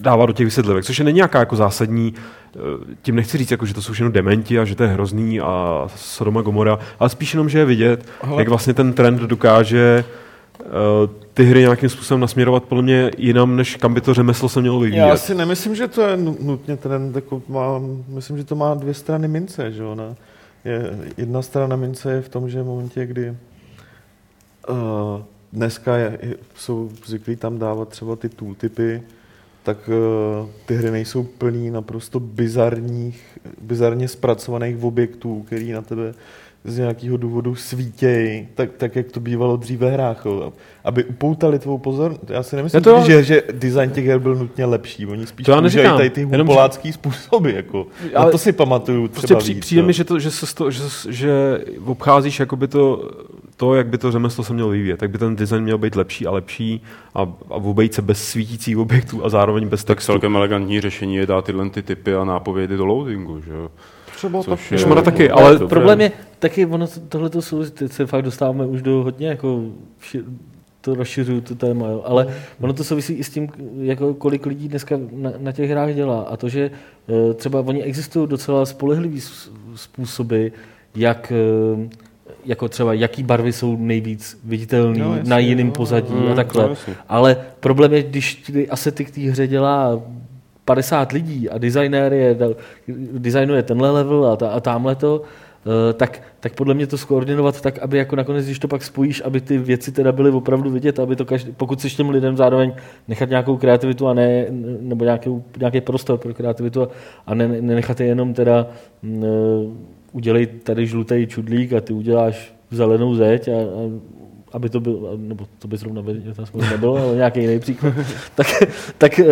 dává do těch vysvětlivek, což je není nějaká jako zásadní, eh, tím nechci říct, jako, že to jsou všechno dementi a že to je hrozný a Sodoma Gomora, ale spíš jenom, že je vidět, Hele. jak vlastně ten trend dokáže uh, ty hry nějakým způsobem nasměrovat podle mě jinam, než kam by to řemeslo se mělo vyvíjet. Já si nemyslím, že to je nutně trend, jako má, myslím, že to má dvě strany mince, že ona je, jedna strana mince je v tom, že v momentě, kdy Uh, dneska je, jsou zvyklí tam dávat třeba ty tooltipy, tak uh, ty hry nejsou plný naprosto bizarních, bizarně zpracovaných objektů, který na tebe z nějakého důvodu svítějí, tak, tak jak to bývalo dříve ve hrách, aby upoutali tvou pozornost. Já si nemyslím, to... že, že design těch her byl nutně lepší. Oni spíš to používají tady ty hupolácký způsoby. Jako. Ale na to si pamatuju prostě třeba prostě víc, přijde mi, že, to, že, se to, že, že obcházíš jakoby to to, jak by to řemeslo se mělo vyvíjet, tak by ten design měl být lepší a lepší a, a obejít se bez svítících objektů a zároveň bez textu. Tak celkem elegantní řešení je dát tyhle ty typy a nápovědy do loadingu, že Třeba Což je, je, taky, ale... Dobře. Problém je, taky ono, tohle to jsou, teď se fakt dostáváme už do hodně jako to rozšiřuju to téma, jo. ale ono to souvisí i s tím, jako kolik lidí dneska na, na těch hrách dělá a to, že e, třeba oni existují docela spolehlivý způsoby, jak e, jako třeba jaký barvy jsou nejvíc viditelné no, na jiném pozadí no, a takhle. No, Ale problém je, když ty asety k té hře dělá 50 lidí a designér je, designuje tenhle level a, ta, a tamhle to, eh, tak, tak podle mě to skoordinovat tak, aby jako nakonec, když to pak spojíš, aby ty věci teda byly opravdu vidět, aby to každý, pokud chceš těm lidem zároveň nechat nějakou kreativitu a ne, nebo nějaký, nějaký prostor pro kreativitu a, a ne, nenechat je jenom teda m, udělej tady žlutý čudlík a ty uděláš zelenou zeď a, a aby to bylo, nebo to by zrovna to nebylo, ale nějaký jiný příklad, tak, tak uh,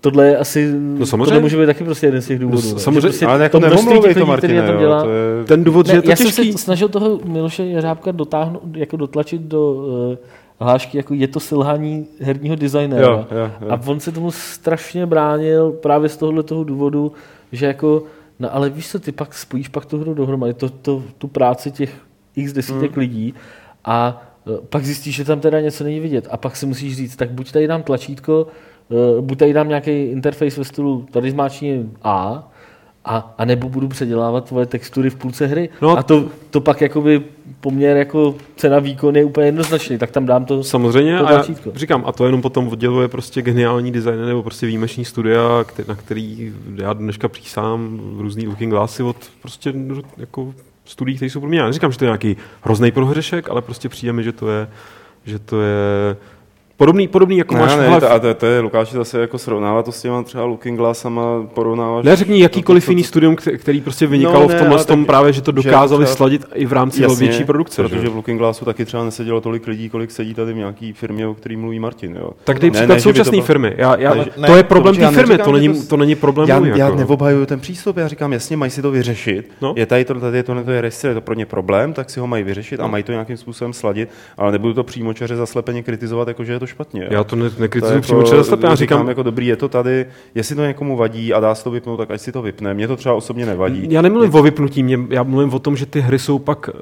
tohle je asi, no samozřejmě. tohle může být taky prostě jeden z těch důvodů. No, samozřejmě, prostě ale jako nemluvej to, Martine, to dělá, to je... ten důvod, ne, že je to Já těžký. jsem se snažil toho Miloše Jeřábka dotáhnout, jako dotlačit do uh, hlášky, jako je to selhání herního designéra. Jo, jo, jo. A on se tomu strašně bránil právě z tohohle toho důvodu, že jako, no ale víš co, ty pak spojíš pak tu hru dohromady, to, to, tu práci těch x desítek hmm. lidí a e, pak zjistíš, že tam teda něco není vidět. A pak si musíš říct, tak buď tady dám tlačítko, e, buď tady dám nějaký interface ve stylu, tady zmáčkni A, a, a nebo budu předělávat tvoje textury v půlce hry. No, a to, to pak jakoby poměr jako cena výkon je úplně jednoznačný, tak tam dám to Samozřejmě, to a já říkám, a to jenom potom odděluje prostě geniální design nebo prostě výjimeční studia, který, na který já dneška přísám různý looking glassy od prostě jako studií, které jsou pro mě. Já neříkám, že to je nějaký hrozný prohřešek, ale prostě přijde mi, že to je, že to je Podobný, podobný jako ne, máš ne, hlav... a to, to, je, Lukáš, zase jako srovnávat to s těma třeba Looking Glassama, porovnáváš... Ne, řekni jakýkoliv jiný studium, který prostě vynikalo no, ne, v tomhle tom právě, že to dokázali že sladit i v rámci jasně, větší produkce. Protože že? v Looking Glassu taky třeba nesedělo tolik lidí, kolik sedí tady v nějaký firmě, o který mluví Martin. Jo. Tak dej příklad současné firmy. Já, já, ne, to je problém té firmy, to není, to není problém já. Já jako. neobhajuju ten přístup, já říkám, jasně, mají si to vyřešit. No? Je tady to, tady to, to je je to pro ně problém, tak si ho mají vyřešit a mají to nějakým způsobem sladit, ale nebudu to přímočaře zaslepeně kritizovat, jako že je to špatně. Já to nekritizuji jako, přímo často, já říkám, jako dobrý, je to tady, jestli to někomu vadí a dá se to vypnout, tak ať si to vypne. Mně to třeba osobně nevadí. Já nemluvím o vypnutí, mě, já mluvím o tom, že ty hry jsou pak uh,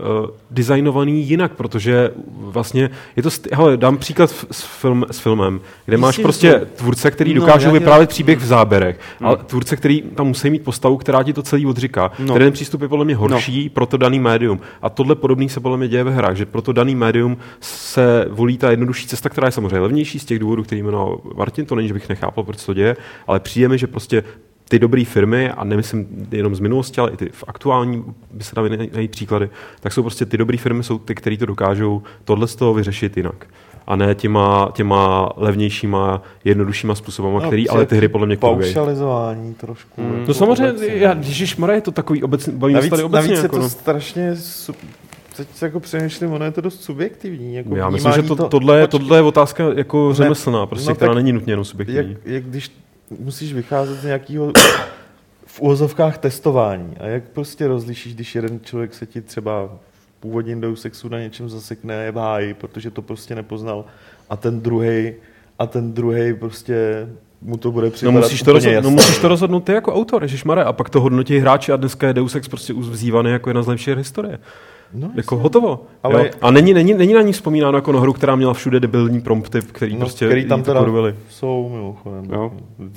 designovaný jinak, protože vlastně je to, hele, dám příklad s, film, s filmem, kde Jistě, máš prostě to... tvůrce, který no, dokážou vyprávět příběh v záběrech, no. ale tvůrce, který tam musí mít postavu, která ti to celý odříká. No. Ten přístup je podle mě horší no. pro to daný médium. A tohle podobný se podle mě děje ve hrách, že pro to daný médium se volí ta jednodušší cesta, která je samozřejmě levnější z těch důvodů, který jmenoval Martin, to není, že bych nechápal, proč to děje, ale přijde mi, že prostě ty dobré firmy, a nemyslím jenom z minulosti, ale i ty v aktuální, by se dali najít příklady, tak jsou prostě ty dobré firmy, jsou ty, které to dokážou tohle z toho vyřešit jinak. A ne těma, těma levnějšíma, jednoduššíma způsobama, no, který ale ty hry podle mě Paušalizování trošku. Hmm. No samozřejmě, já, Ježišmarja, je to takový obecný, bavím navíc, tady obecně. Navíc jako, je to no. strašně teď se jako přemýšlím, ono je to dost subjektivní. Jako Já myslím, že to, to, tohle, je, tohle je otázka jako řemeslná, prostě, no, která není nutně jenom subjektivní. Jak, jak když musíš vycházet z nějakého v úvozovkách testování a jak prostě rozlišíš, když jeden člověk se ti třeba v původním sexu na něčem zasekne je v háji, protože to prostě nepoznal a ten druhý a ten druhý prostě mu to bude připadat no musíš to, rozhod- no musíš to rozhodnout ty jako autor, Mare, a pak to hodnotí hráči a dneska je Deus Ex prostě vzývaný jako jedna z lepších historie. No, jako jasně. hotovo. Ale... Jo. A není, není, není na ní vzpomínáno jako na hru, která měla všude debilní prompty, který no, prostě který tam teda kurvili. jsou mimochodem. Jo.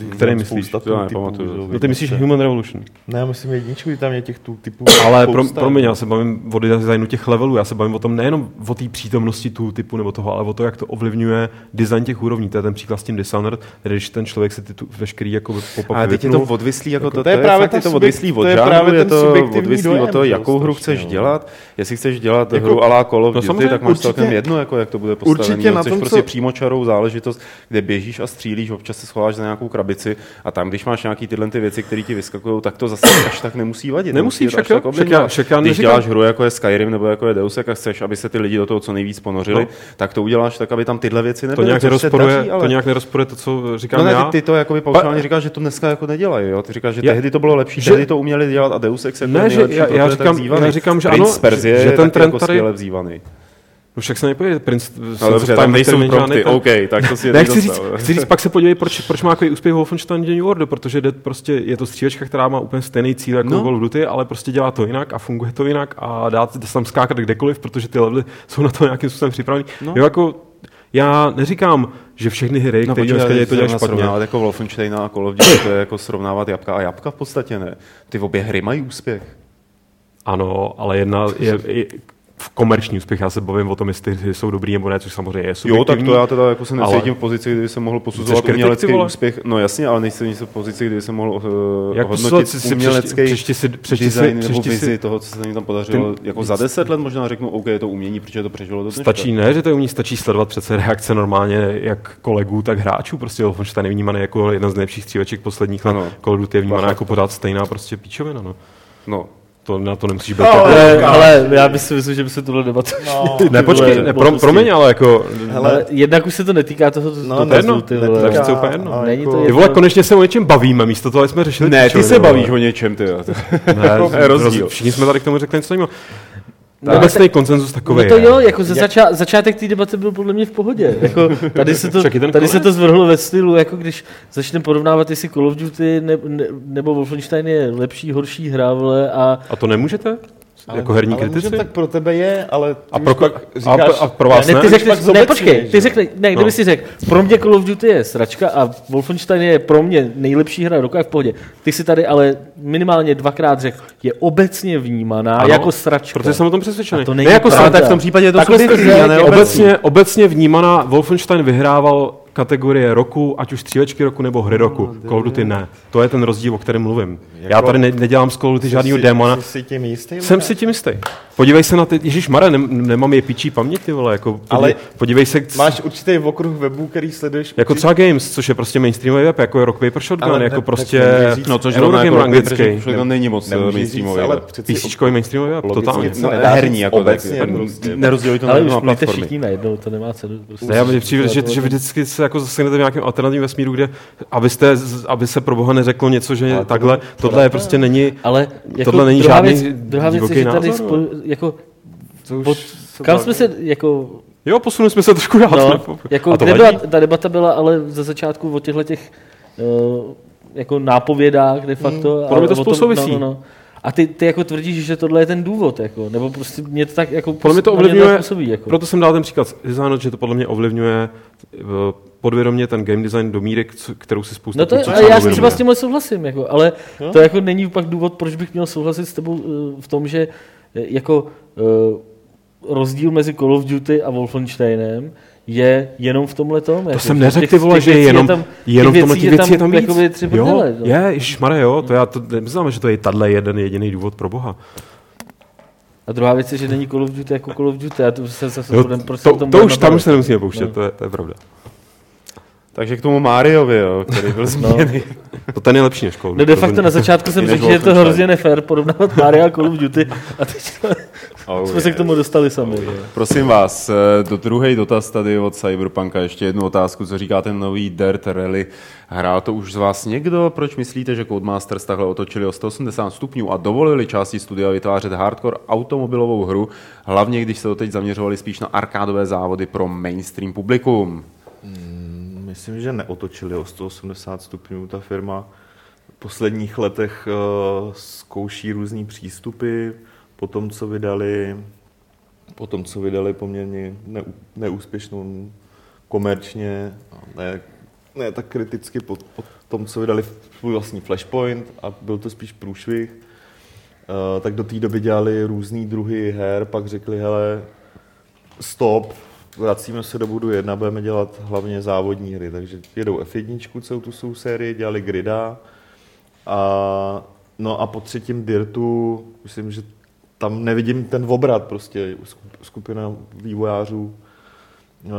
Který myslíš? Já nepamatuju. No ty myslíš Human Revolution? Ne, já myslím jedničku, tam je těch tu typů Ale pro, pro mě, já se bavím o designu těch levelů, já se bavím o tom nejenom o té přítomnosti tu typu nebo toho, ale o to, jak to ovlivňuje design těch úrovní. To je ten příklad s tím Dishonored, když ten člověk se ty tu veškerý jako pop Ale teď je to odvislý, jako, jako to, je právě to odvislý od žánru, je to odvislý od toho, jakou hru chceš dělat, jestli chceš dělat jako, hru alá Call of no tak máš určitě, celkem jedno, jako, jak to bude postavené. Určitě na tom, prostě co... přímočarou záležitost, kde běžíš a střílíš, občas se schováš za nějakou krabici a tam, když máš nějaký tyhle ty věci, které ti vyskakují, tak to zase až tak nemusí vadit. Nemusí, však, jo, však, já, však já Když děláš hru, jako je Skyrim nebo jako je Deus Ex a chceš, aby se ty lidi do toho co nejvíc ponořili, no. tak to uděláš tak, aby tam tyhle věci nebyly. To nějak, nerozporuje, daří, ale... to nějak nerozporuje to, co říkám no, ne, já. Ty, ty to jako paušálně říkáš, že to dneska jako nedělají. Jo? Ty říkáš, že tehdy to bylo lepší, tehdy to uměli dělat a Deus Ex je ne, že já, říkám, já říkám, že ano, že ten trend tady, No však se nepovědět, Prince no, dobře, tam nejsou prompty, OK, tak to si ne, chci říct, chci říct, pak se podívej, proč, proč má takový úspěch Wolfenstein New Order, protože jde prostě, je to střílečka, která má úplně stejný cíl jako no. Call of Duty, ale prostě dělá to jinak a funguje to jinak a dá se tam skákat kdekoliv, protože ty levely jsou na to nějakým způsobem připraveny. No. Jo, jako já neříkám, že všechny hry, no, které dneska dělají, to dělají špatně. Srovnávat jako Wolfenstein a Call of Duty, to je jako srovnávat jabka a jabka v podstatě ne. Ty obě hry mají úspěch. Ano, ale jedna je, je komerční úspěch. Já se bavím o tom, jestli jsou dobrý nebo ne, což samozřejmě je Jo, tak subjektivní. to já teda jako se necítím v pozici, kdy jsem mohl posuzovat umělecký vole? úspěch. No jasně, ale nejsem v pozici, kdy jsem mohl uh, Jak hodnotit si- umělecký přečti si- přečti si- design nebo přečti si- vizi toho, co se tam podařilo. Ty- jako za deset let možná řeknu, OK, je to umění, protože to přežilo do dneška. Stačí ne, že to umí, stačí sledovat přece reakce normálně jak kolegů, tak hráčů. Prostě Wolfenstein je vnímaný jako jedna z nejlepších stříleček posledních let. Ano. Call of Duty je vnímaná jako pořád stejná prostě píčovina. No. No, To, na to nemusíš být. No, jako- Ale, ale já bych si myslím, že by se tohle debatu... No. ne, počkej, ne, pro, promiň, ale jako... Hele, Ale jednak už se to netýká toho, No, to to je jedno, dotazu, ty vole. to je přece úplně jedno. ale Není to jako- jedno. Ty vole, konečně se o něčem bavíme, místo toho jsme řešili ne, ty se bavíš o něčem, ty. jo. Ne, To rozdíl. Všichni jsme tady k tomu řekli něco jiného. No, Obecný koncenzus takový No to jo, jako ze zača- začátek té debaty byl podle mě v pohodě. Jako, tady se to, tady se to zvrhlo ve stylu, jako když začneme porovnávat, jestli Call of Duty ne, ne, nebo Wolfenstein je lepší, horší hra, vole, a A to nemůžete? Ale- jako herní ale kritici? tak pro tebe je, ale A ty pro, už pak a, říkáš, a pro vás ne, ne? ty řekneš, ne, počkej, ty řekne, ne, kdyby No. si řekl, pro mě Call of Duty je sračka a Wolfenstein je pro mě nejlepší hra roku a v pohodě. Ty si tady ale minimálně dvakrát řekl, je obecně vnímaná Ano, jako sračka. Protože jsem o tom přesvědčený. A to není ne jako tak v tom případě je to subjektivní, a Obecně, obecně vnímaná, Wolfenstein vyhrával kategorie roku, ať už střílečky roku nebo hry roku. Call of Duty ne. To je ten rozdíl, o kterém mluvím. Já Jako- tady ne, nedělám z Call of Duty žádného démona. Jsi si tím jistý? Jsem si tím jistý. Podívej se na ty, Ježíš Mare, ne, nemám je pičí paměť, ty vole, jako, podívej, Ale podívej se, Máš určitý okruh webů, který sleduješ. jako třeba Games, což je prostě mainstreamový web, jako je Rock Paper Shotgun, Ale jako ne- prostě nemůžeš No, což Eurogamer zrovna jako anglický. To není moc eh, mainstreamový. říct, ale web. PC mainstreamový web, totálně. No, herní říct jako tak, prostě. nerozdělují to na ale na už mluvíte platformy. všichni najednou, to nemá cenu. Prostě Ne, já mi přijde, že, že vždycky se jako zaseknete v nějakém alternativním vesmíru, kde abyste, aby se pro boha neřeklo něco, že takhle, tohle je prostě není, Ale jako Tohle není druhá žádný divoký názor, spolu, jako, to už pod, se kam jsme se, jako, Jo, posunuli jsme se trošku dál. no, jako a to kde vadí? byla, ta debata byla ale ze začátku o těchto těch, uh, jako nápovědách de facto. Hmm, podle mě to spolu souvisí. No, no, no. A ty, ty jako tvrdíš, že tohle je ten důvod, jako, nebo prostě mě to tak jako Podle mě to na mě ovlivňuje, působí, jako. proto jsem dal ten příklad z že to podle mě ovlivňuje eh, podvědomě ten game design do míry, kterou si spousta No to já neuvědomuje. třeba s tímhle souhlasím, jako, ale to jako není pak důvod, proč bych měl souhlasit s tebou eh, v tom, že eh, jako eh, rozdíl mezi Call of Duty a Wolfensteinem je jenom v tomhle tom. To jsem neřekl, ty vole, že je jenom, jenom v tomhle těch věcí je tam víc. Jakoby tři jo, prdele, no. je, ježišmarja, jo, to já to nemyslím, že to je tahle jeden jediný důvod pro boha. A druhá věc je, že není Call of Duty jako Call of Duty. A to se zase Jo, budem, proč to, se o tom to budeme už tam už se nemusíme pouštět, No. to, je, to je pravda. Takže k tomu Mariovi, jo, který byl zmíněný. To ten je lepší než Call of No de facto na začátku jsem řekl, že je to hrozně nefér porovnávat Mario a Call of Duty a teď Oh, jsme se k tomu dostali sami. že? Prosím vás, eh, do druhý dotaz tady od Cyberpunka, ještě jednu otázku, co říká ten nový Dirt Rally. Hrál to už z vás někdo? Proč myslíte, že Codemasters takhle otočili o 180 stupňů a dovolili části studia vytvářet hardcore automobilovou hru, hlavně když se to teď zaměřovali spíš na arkádové závody pro mainstream publikum? Myslím, že neotočili o 180 stupňů ta firma. V posledních letech uh, zkouší různý přístupy, po tom, co vydali, po tom, co vydali poměrně ne, neúspěšnou komerčně, ne, ne tak kriticky po, po tom, co vydali svůj vlastní Flashpoint a byl to spíš průšvih, uh, tak do té doby dělali různý druhy her, pak řekli, hele, stop, vracíme se do budu 1, budeme dělat hlavně závodní hry, takže jedou F1, celou tu svou sérii, dělali Grida a no a po třetím Dirtu, myslím, že tam nevidím ten obrat prostě, skup- skupina vývojářů eh,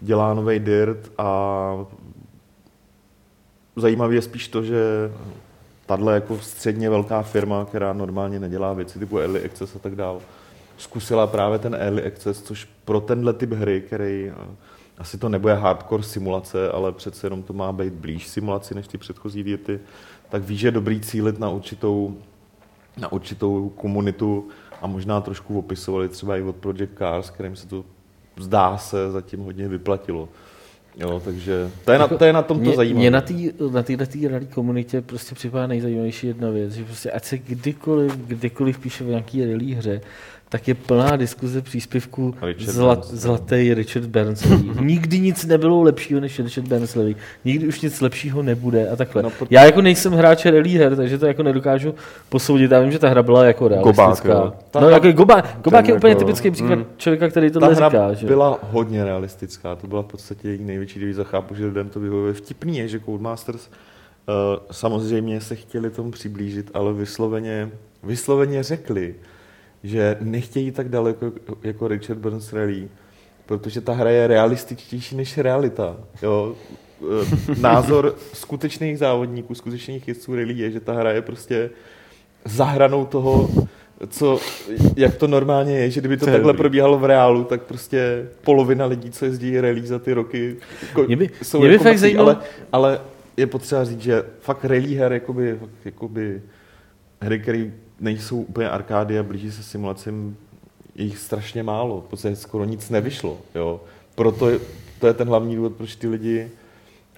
dělá nový Dirt a zajímavé je spíš to, že tahle jako středně velká firma, která normálně nedělá věci typu Early Access a tak dál, zkusila právě ten Early Access, což pro tenhle typ hry, který eh, asi to nebude hardcore simulace, ale přece jenom to má být blíž simulaci než ty předchozí věty, tak ví, že je dobrý cílit na určitou, na určitou komunitu a možná trošku opisovali třeba i od Project Cars, kterým se to zdá se zatím hodně vyplatilo. Jo, takže to je na, to je na tomto Mě, zajímavé. mě na té na této tý rally komunitě prostě připadá nejzajímavější jedna věc, že prostě ať se kdykoliv, kdykoliv píše o nějaký rally hře, tak je plná diskuze příspěvků Richard zlat, zlatý Richard Bernsley. Nikdy nic nebylo lepšího než Richard Bernsley. Nikdy už nic lepšího nebude a takhle. No, proto- Já jako nejsem hráč rally her, takže to jako nedokážu posoudit. Já vím, že ta hra byla jako realistická. Ta no, hra- jako Gobák, Gobák je jako- úplně typický příklad člověka, který Ta tohle hra říká. Že? byla hodně realistická, to byla v podstatě její největší devíza. Chápu, že lidem to vyhovuje. Vtipný je, že Codemasters uh, samozřejmě se chtěli tomu přiblížit, ale vysloveně, vysloveně řekli, že nechtějí tak daleko jako Richard Burns Rally, protože ta hra je realističtější než realita. Jo? Eh, Názor skutečných závodníků, skutečných jezdců rally je, že ta hra je prostě zahranou toho, co, jak to normálně je, že kdyby to To takhle dobrý. probíhalo v reálu, tak prostě polovina lidí, co jezdí rally za ty roky, jako, Mě by- jsou mě by jako fakt zajímalo- ale, ale je potřeba říct, že fakt rally her, jakoby, jakoby hry, které nejsou úplně arkády a blíží se simulacím, je jich strašně málo, v podstatě skoro nic nevyšlo, jo. Proto je, to je ten hlavní důvod, proč ty lidi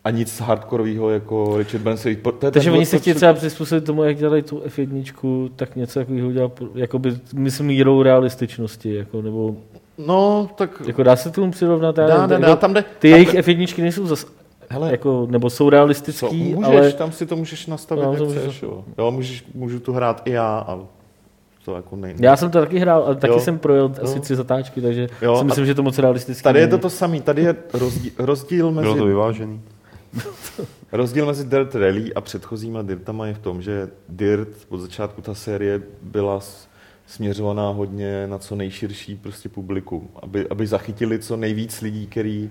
a nic hardkorového jako Richard Benson. To je ten Takže oni se chtějí třeba přizpůsobit tomu, jak dělají tu F1, tak něco takového udělat, jakoby, myslím, mírou realističnosti, jako, nebo No, tak jako dá se tomu přirovnat, já dá, nevím, dá, jako, dá, tam jde. ty tam jejich jde- F1 nejsou zas, Hele, jako, nebo jsou co, realistický, můžeš, ale tam si to můžeš nastavit, No, jak to můžeš. chceš, jo. jo můžeš, můžu tu hrát i já, ale to jako nej... já jsem to taky hrál, ale taky Jo. jsem projel asi Jo. tři zatáčky, takže Jo, si myslím, že to moc realistické Tady je to není. to samý, tady je rozdíl, rozdíl mezi Bylo to vyvážený. Rozdíl mezi Dirt Rally a předchozíma Dirtama je v tom, že Dirt od začátku ta série byla s- směřovaná hodně na co nejširší prostě publikum, aby, aby zachytili co nejvíc lidí, který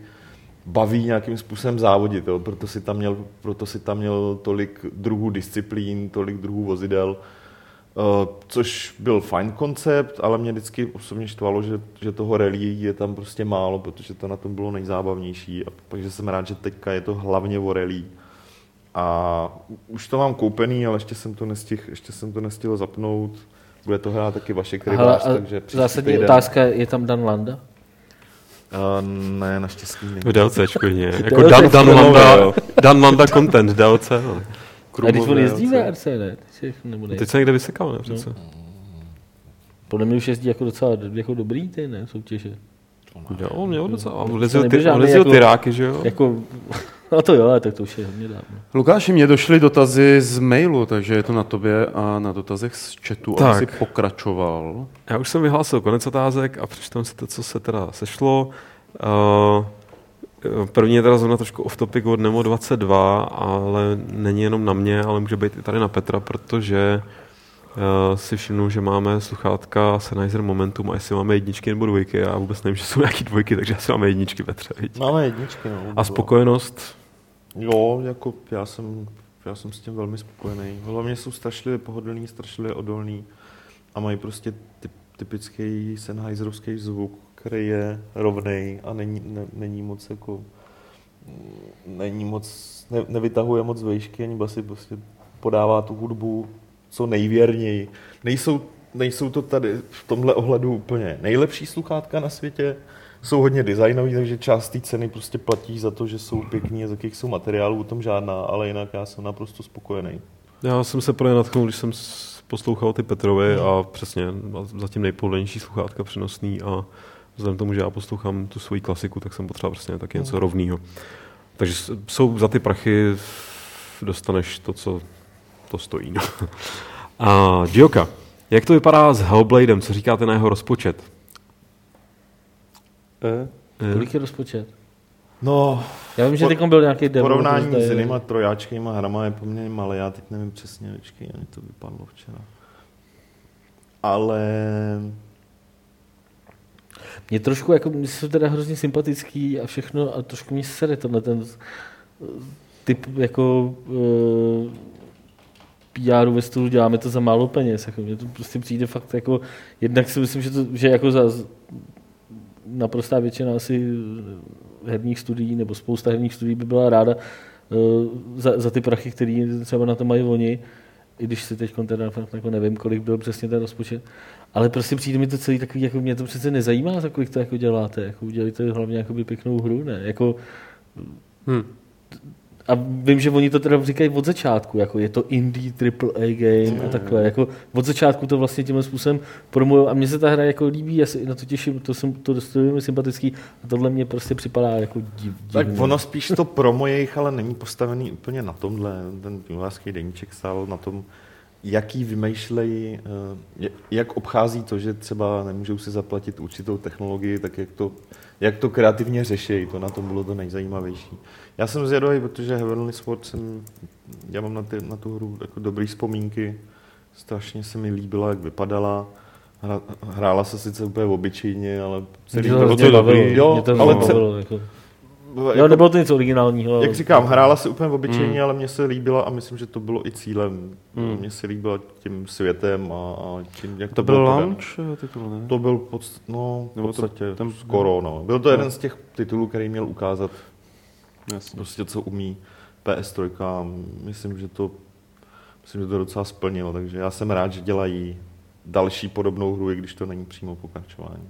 baví nějakým způsobem závodit, jo? Proto, si tam měl, proto si tam měl tolik druhů disciplín, tolik druhů vozidel, Uh, což byl fajn koncept, ale mě vždycky osobně štvalo, že, že toho rally je tam prostě málo, protože to na tom bylo nejzábavnější. A takže jsem rád, že teďka je to hlavně o rally. A už to mám koupený, ale ještě jsem to nestihl, ještě jsem to nestihl zapnout. Bude to hrát taky Hele, Rybář, takže zásadní týden. otázka, je tam Dan Landa? Uh, ne, naštěstí ne. V DLCčku ne. Jako DLC Dan, Dan, no, Landa. Dan Landa content, DLC. No. A když on jezdí Krumové v RC, ne? Teď nebo ne? Teď se někde vysekal, ne? Přece. Podle mě už jezdí jako docela jako dobrý ty, ne? Soutěže. Jo, on měl docela. On nebyl ty, on jezdil jako- tyráky, že jo? Jako, no to jo, ale tak to už je hodně dávno. Lukáši, mě došly dotazy z mailu, takže je to na tobě a na dotazech z chatu, Tak. aby si pokračoval. Já už jsem vyhlásil konec otázek a přečtám si to, co se teda sešlo. Uh, První je teda zrovna trošku off topic od Nemo 22, ale není jenom na mě, ale může být i tady na Petra, protože uh, si všimnu, že máme sluchátka Sennheiser Momentum a jestli máme jedničky nebo dvojky, já vůbec nevím, že jsou nějaký dvojky, takže asi máme jedničky, Petře. Máme jedničky, no. A spokojenost, Jo, jako já jsem, já jsem s tím velmi spokojený. Hlavně jsou strašlivě pohodlný, strašlivě odolný a mají prostě typ, typický Sennheiserovský zvuk, který je rovnej a není, ne, není moc jako není moc, ne, nevytahuje moc vejšky ani basy, prostě podává tu hudbu co nejvěrněji. Nejsou, nejsou to tady v tomhle ohledu úplně nejlepší sluchátka na světě, jsou hodně designový, takže část té ceny prostě platí za to, že jsou pěkný a z jakých jsou materiálů, o tom žádná, ale jinak já jsem naprosto spokojený. Já jsem se pro ně natchnul, když jsem poslouchal ty Petrovy a přesně zatím nejpohodlnější sluchátka přenosný a vzhledem k tomu, že já poslouchám tu svoji klasiku, tak jsem potřeboval přesně taky něco rovného. Takže jsou za ty prachy, dostaneš to, co to stojí. No. A Gioka, jak to vypadá s Hellbladem? Co říkáte na jeho rozpočet? Eh? Kolik je rozpočet? No, Já vím, že teď byl nějaký demo. porovnání s jinýma trojáčkýma hrama je poměrně malé, já teď nevím přesně, počkej, ani to vypadlo včera. Ale Mě trošku, jako, mě jsou teda hrozně sympatický a všechno a trošku mě sere tenhle ten eh, typ jako uh, PR ve stylu děláme to za málo peněz. Jako, mně to prostě přijde fakt jako, jednak si myslím, že, to, že jako za naprostá většina asi herních studií nebo spousta herních studií by byla ráda uh, za, za ty prachy, které třeba na to mají oni, i když si teď teda jako nevím, kolik byl přesně ten rozpočet. Ale prostě přijde mi to celý takový, jako mě to přece nezajímá, za kolik to jako děláte. Jako udělejte hlavně jakoby pěknou hru, ne? Jako, Hm. A vím, že oni to teda říkají od začátku, jako je to indie triple A game a takhle, jako od začátku to vlastně tímhle způsobem promujou a mně se ta hra jako líbí, já se na to těším, to jsem to dost sympatický a tohle mě prostě připadá jako div, Tak divný. ono spíš to promo jejich, ale není postavený úplně na tomhle. Ten vývojářský deníček stál na tom, jaký vymýšlejí, eh, jak obchází to, že třeba nemůžou si zaplatit určitou technologii, tak jak to, jak to kreativně řeší, to na tom bylo to nejzajímavější. Já jsem zvědavý, protože Heavenly Sword jsem, já mám na, ty, na tu hru jako dobrý vzpomínky, strašně se mi líbila, jak vypadala, Hra, hrála se sice úplně obyčejně, ale celý to bylo to dobrý. Jo, mě to ale bavilo, jako. jako- Jo, nebylo to nic originálního. ale- jak říkám, hrála se úplně obyčejně, hmm. ale mně se líbila a myslím, že to bylo i cílem. Mně se líbila tím světem a, a tím, jak to, To byl bylo launch titul, ne? To byl podst- no, v Nebo to- podstatě tam- skoro. No. Byl to No. jeden z těch titulů, který měl ukázat Jasně. prostě, co umí PS3. a Myslím, že to, myslím, že to docela splnilo, takže já jsem rád, že dělají další podobnou hru, i když to není přímo pokračování.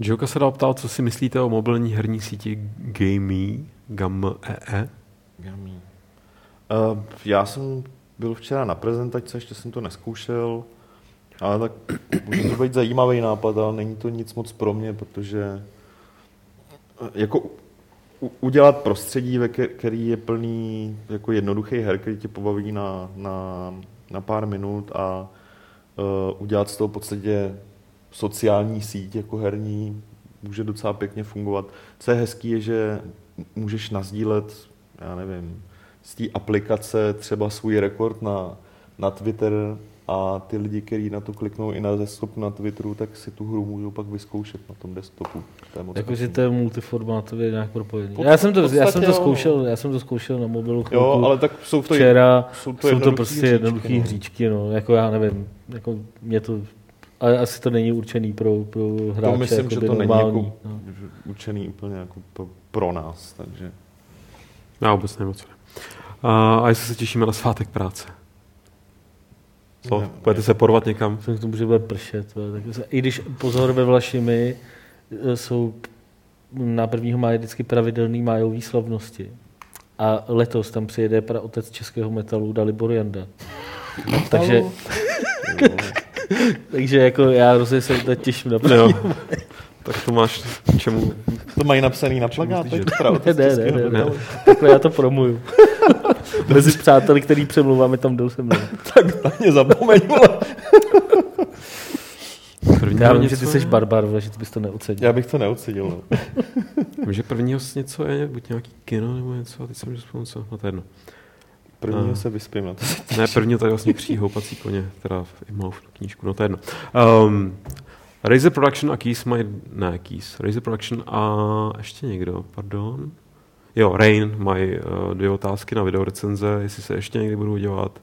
Joka se dal ptal, co si myslíte o mobilní herní síti Gamee, GAMEE. Yummy. Uh, já jsem byl včera na prezentaci, ještě jsem to neskoušel, ale tak může to být zajímavý nápad, ale není to nic moc pro mě, protože eh, jako udělat prostředí, ve který je plný jako jednoduchý her, který tě pobaví na, na, na pár minut a uh, udělat z toho v podstatě sociální síť jako herní může docela pěkně fungovat. Co je hezký, je, že můžeš nazdílet, já nevím, z té aplikace třeba svůj rekord na, na Twitter a ty lidi, kteří na to kliknou i na desktopu na Twitteru, tak si tu hru můžou pak vyzkoušet na tom desktopu. To je moc Jakože to je multiformátově nějak propojený. Pod- Já jsem to, já jsem podstatě to jo. zkoušel, já jsem to zkoušel na mobilu Jo, chvilku. ale tak jsou to, včera, jsou to jsou to jednoduchý prostě hříčky, jednoduché no. hříčky, no, jako já nevím, jako mě to, ale asi to není určený pro, pro hráče, to myslím, že to není normální, jako no. učený úplně jako pro, pro nás, takže Já vůbec nevím, co a jestli se těšíme na svátek práce. Co? Ne, Budete se porvat někam? Vzhledem k tomu, že bude pršet. Tak se, I když pozor ve Vlašimi e, jsou na 1. máje vždycky pravidelný májový slavnosti. A letos tam přijede pra otec českého metalu Dalibor Janda. Takže, takže jako já hrozně se teď těším na Jo. tak to máš čemu? to mají napsaný na plakátech. pravda, Ne, ne, ne, ne, ne. Takhle já to promuju. Mezi přáteli, který přemlouváme, tam jdou se mnou. Tak na mě zapomeň. První Já vím, něco že ty jsi je? barbar, že ty bys to neocenil. Já bych to neocenil. No. Vím, že prvního něco je, buď nějaký kino nebo něco, a teď jsem vzpomněl co, no to je jedno. Prvního Ah. se vyspím na to. Ne, prvního tady vlastně kří houpací koně, teda v Imhoff knížku, no to je jedno. Um, Razer Production a Keys mají, ne Keys, Razer Production a ještě někdo, pardon. Jo, Rain mají uh, dvě otázky na videorecenze, jestli se ještě někdy budou dělat.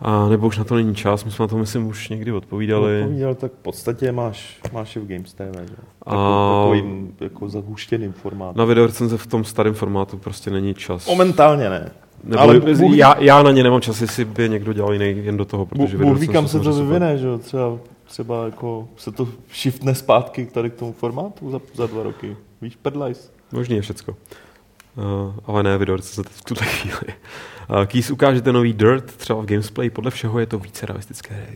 A nebo už na to není čas, my jsme na to myslím už někdy odpovídali. Odpovídal, tak v podstatě máš, máš je v Games TV, že? A- A... Takovým jako zahuštěným formátem. Na videorecenze v tom starém formátu prostě není čas. Momentálně ne. Nebo Ale Bůh- já, já, na ně nemám čas, jestli by někdo dělal jiný jen do toho, protože Bůh ví, kam se to super. vyvine, že jo? Třeba, třeba jako se to shiftne zpátky tady k tomu formátu za, za dva roky. Víš, pedlajs. Možný je všecko. Uh, ale ne, video recenze v tuhle chvíli. Uh, Keys ukáže ten nový Dirt, třeba v Gamesplay, podle všeho je to více realistické.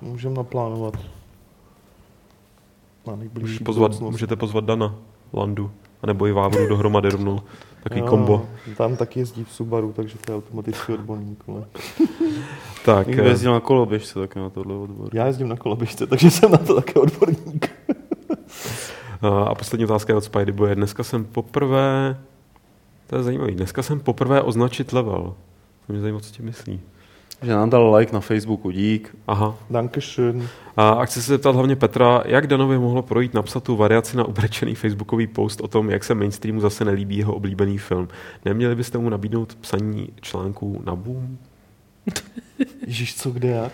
Můžeme naplánovat na nejbližší pozvat, budoucnost. můžete pozvat Dana, Landu, anebo i Vávru dohromady rovnou. Takový Jo, kombo. Tam taky jezdí v Subaru, takže to je automatický odborník. Ale. Tak, Někdo eh, jezdil na koloběžce taky na tohle odbor. Já jezdím na koloběžce, takže jsem na to také odborník. a poslední otázka je od Spidey Boye. Dneska jsem poprvé, to je zajímavý, dneska jsem poprvé označit level. To mě zajímá, co ti myslí. Že nám dal like na Facebooku, dík. Aha, Dankeschön. A a chci se zeptat hlavně Petra, jak Danovi mohlo projít napsat tu variaci na ubrečený facebookový post o tom, jak se mainstreamu zase nelíbí jeho oblíbený film. Neměli byste mu nabídnout psaní článků na boom? Ježíš, co kde jak?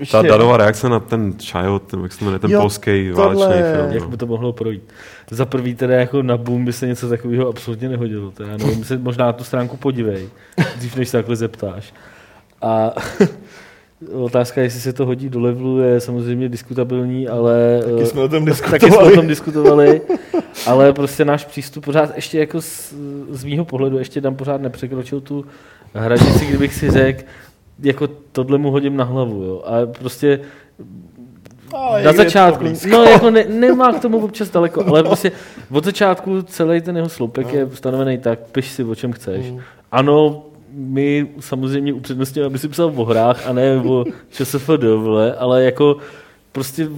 Ještě- Ta Danova reakce na ten Child, ten, jak se to jmenuje, ten Jo, polský tohle- válečný film. Jak No. by to mohlo projít? Za prvý teda jako na boom by se něco takového absolutně nehodilo. Já nevím, se možná na tu stránku podívej, dřív než se takhle zeptáš. A otázka, jestli se to hodí do levelu, je samozřejmě diskutabilní, ale Taky jsme o tom taky jsme diskutovali. o tom diskutovali. ale prostě náš přístup pořád ještě jako z, z mýho pohledu ještě tam pořád nepřekročil tu hranici, kdybych si řekl, jako tohle mu hodím na hlavu, jo. A prostě Ale na začátku, no jako ne, nemá k tomu občas daleko, ale prostě od začátku celý ten jeho sloupek je stanovený tak, piš si o čem chceš. Ano, my samozřejmě upřednostňujeme, aby si psal o hrách a ne o ČSFD, vole, ale jako prostě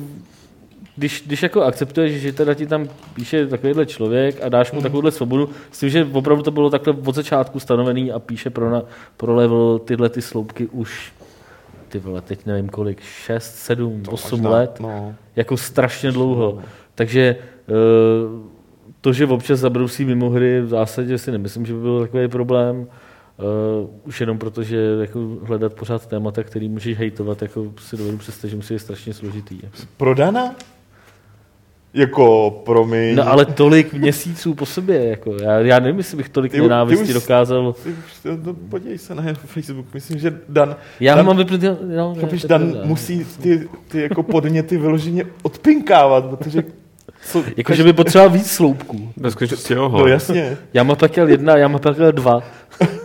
když, když jako akceptuješ, že teda ti tam píše takovýhle člověk a dáš mu takovouhle svobodu, s tím, že opravdu to bylo takhle od začátku stanovený a píše pro, na, pro level tyhle ty sloupky už ty vole, teď nevím kolik, 6, 7, 8 Možná, let, No. jako strašně dlouho. Takže eh, to, že občas zabrousí mimo hry, v zásadě si nemyslím, že by byl takový problém. Uh, už jenom proto, že jako hledat pořád témata, který můžeš hejtovat, jako si dovedu představit, že musí být strašně složitý. Prodana? Jako, promiň. No ale tolik měsíců po sobě, jako já, já nevím, jestli bych tolik Ty- ty nenávisti už- dokázal. Ty už- no, podívej se na jeho Facebook, myslím, že Dan, Já ho Dan- mám vypnutý, no, chápeš, Dan pravda. musí ty, ty jako podněty vyloženě odpinkávat, protože co, Jako, že by potřeboval víc sloupků. Jo. No jasně. Já mám pak jel jedna, já mám pak jel dva.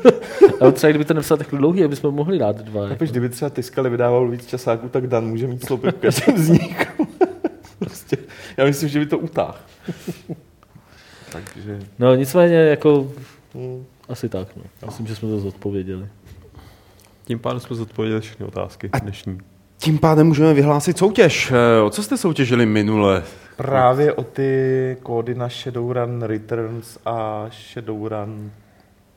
Ale třeba kdyby to nepsal tak dlouhý, aby jsme mohli dát dva. Jako. Chápeš, kdyby třeba Tyskali vydával víc časáků, tak Dan může mít sloupek v každém z nich. Prostě, já myslím, že by to utáhl. Takže, No nicméně, jako hm, asi tak. No. Myslím, že jsme to zodpověděli. Tím pádem jsme zodpověděli všechny otázky dnešní. Tím pádem můžeme vyhlásit soutěž. Eh, O co jste soutěžili minule? právě o ty kódy na Shadowrun Returns a Shadowrun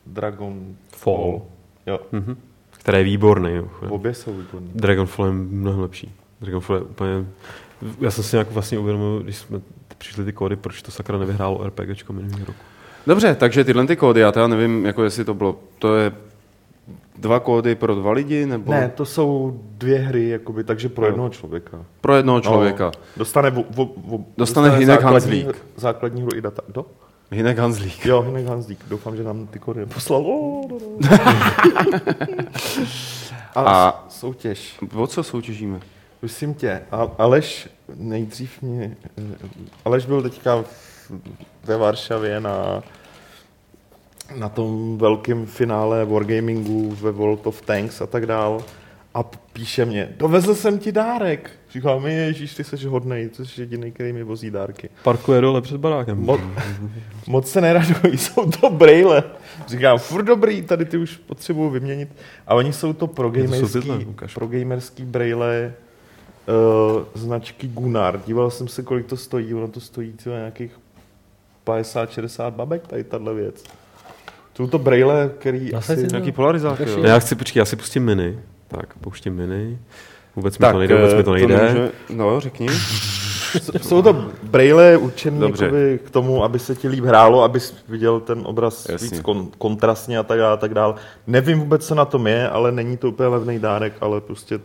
Dragon Fall. Jo, Mhm. Který je výborný. Jo. obě jsou výborné. Dragonfall je mnohem lepší. Dragonfall je úplně... Já jsem si nějak vlastně uvědomil, když jsme přišli ty kódy, proč to sakra nevyhrálo RPGčko minulý rok. Dobře, takže tyhle ty kódy, já teda nevím, jako jestli to bylo, to je dva kódy pro dva lidi, nebo Ne, to jsou dvě hry, jakoby, takže pro jednoho člověka. pro jednoho člověka. No, dostane, vo, vo, vo, Dostane Hinek základní, Hanzlík. základní hru i data. Kdo? Hinek Hanzlík. Jo, Hinek Hanzlík. Doufám, že nám ty kódy poslal. Oh, no, no. a, A- a soutěž. O co soutěžíme? Prosím tě, Aleš nejdřív mě... eh, Aleš byl teďka ve Varšavě na, na tom velkém finále Wargamingu ve World of Tanks a tak dál. A píše mě, dovezl jsem ti dárek. Říkám mi, ježíš, ty jsi hodnej, ty jsi jediný, který mi vozí dárky. Parkuje dole před barákem. Mo- moc se neradují, jsou to braille. Říkám, furt dobrý, tady ty už potřebuju vyměnit. A oni jsou to pro gamerský, pro gamerský braille uh, značky Gunnar. Díval jsem se, kolik to stojí, ono to stojí třeba nějakých 50-60 babek, tady tahle věc. Jsou to braille, který se asi... říct, Nějaký polarizátor? Já chci, počkej, já si pustím mini. Tak, pouštím mini. Vůbec mi Tak, to nejde, vůbec mi to eh, nejde. může- No, řekni. Jsou to braille určené k tomu, aby se ti líp hrálo, abys viděl ten obraz Jasně. víc kon, kontrastně a tak dále, a tak dále. Nevím vůbec, co na tom je, ale není to úplně levný dárek, ale prostě...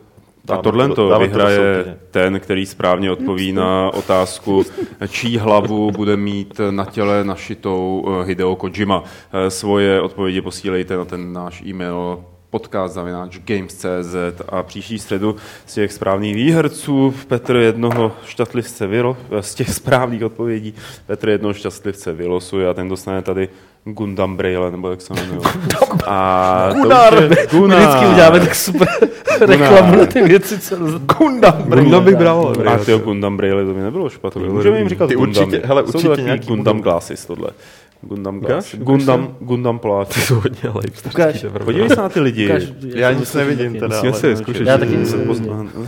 A tohle to vyhraje ten, který správně odpoví na otázku, čí hlavu bude mít na těle našitou eh, Hideo Kojima. Eh, Svoje odpovědi posílejte na ten náš e-mail podcast zavináč games.cz a příští středu z těch správných výherců Petr jednoho šťastlivce vyro, eh, z těch správných odpovědí Petr jednoho šťastlivce vylosuje a ten dostane tady Gundam Braille, nebo jak se jmenuje. A to Gunnar! už je- My Gunnar! vždycky uděláme tak super reklamu na ty věci, co... Gundam Gundam bych bral, A Braille, ty Gundam Braille, to by nebylo špatné. Můžeme jim říkat Ty Gundam. určitě- hele, Jsou určitě to takový nějaký Gundam budou. glasses, tohle. Gundam Ukaž, glasses. ukaž Gundam, se. Gundam Poláci. Ty jsou hodně hipsterský. Podívej se na ty lidi. Ukáž, Já jsem nic to nevidím teda. Musíme ale- si vyzkoušet. Já taky nic Se nevidím.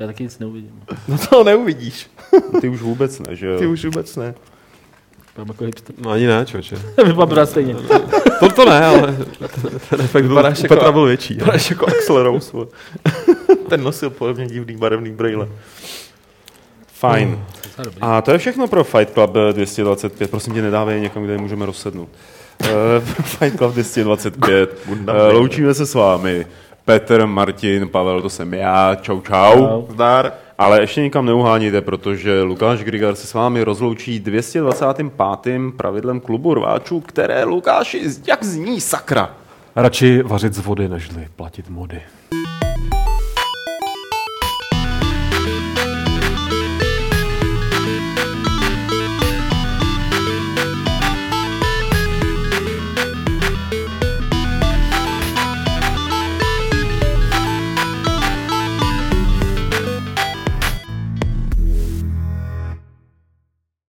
Já taky nic neuvidím. No to neuvidíš. Ty už vůbec ne, že jo? Ty už vůbec ne. Mám jako hipster. No ani ne, člověče. Vypadám stejně. To, to ne, ale ten efekt byl, jako- Petra byl větší. Vypadáš jako Axl Rose. Ten nosil podobně divný barevný brejle. Fajn. A to je všechno pro Fight Club 225. Prosím tě, nedávej někam, kde můžeme rozsednout. Eh, Fight Club 225. Gundam Eh. Loučíme se s vámi. Petr, Martin, Pavel, to jsem já. Čau, čau. Čau. Zdar. Ale ještě nikam neuháníte, protože Lukáš Grigar se s vámi rozloučí 225. pravidlem klubu rváčů, které Lukáši, jak zní sakra? Radši vařit z vody, nežli platit mody.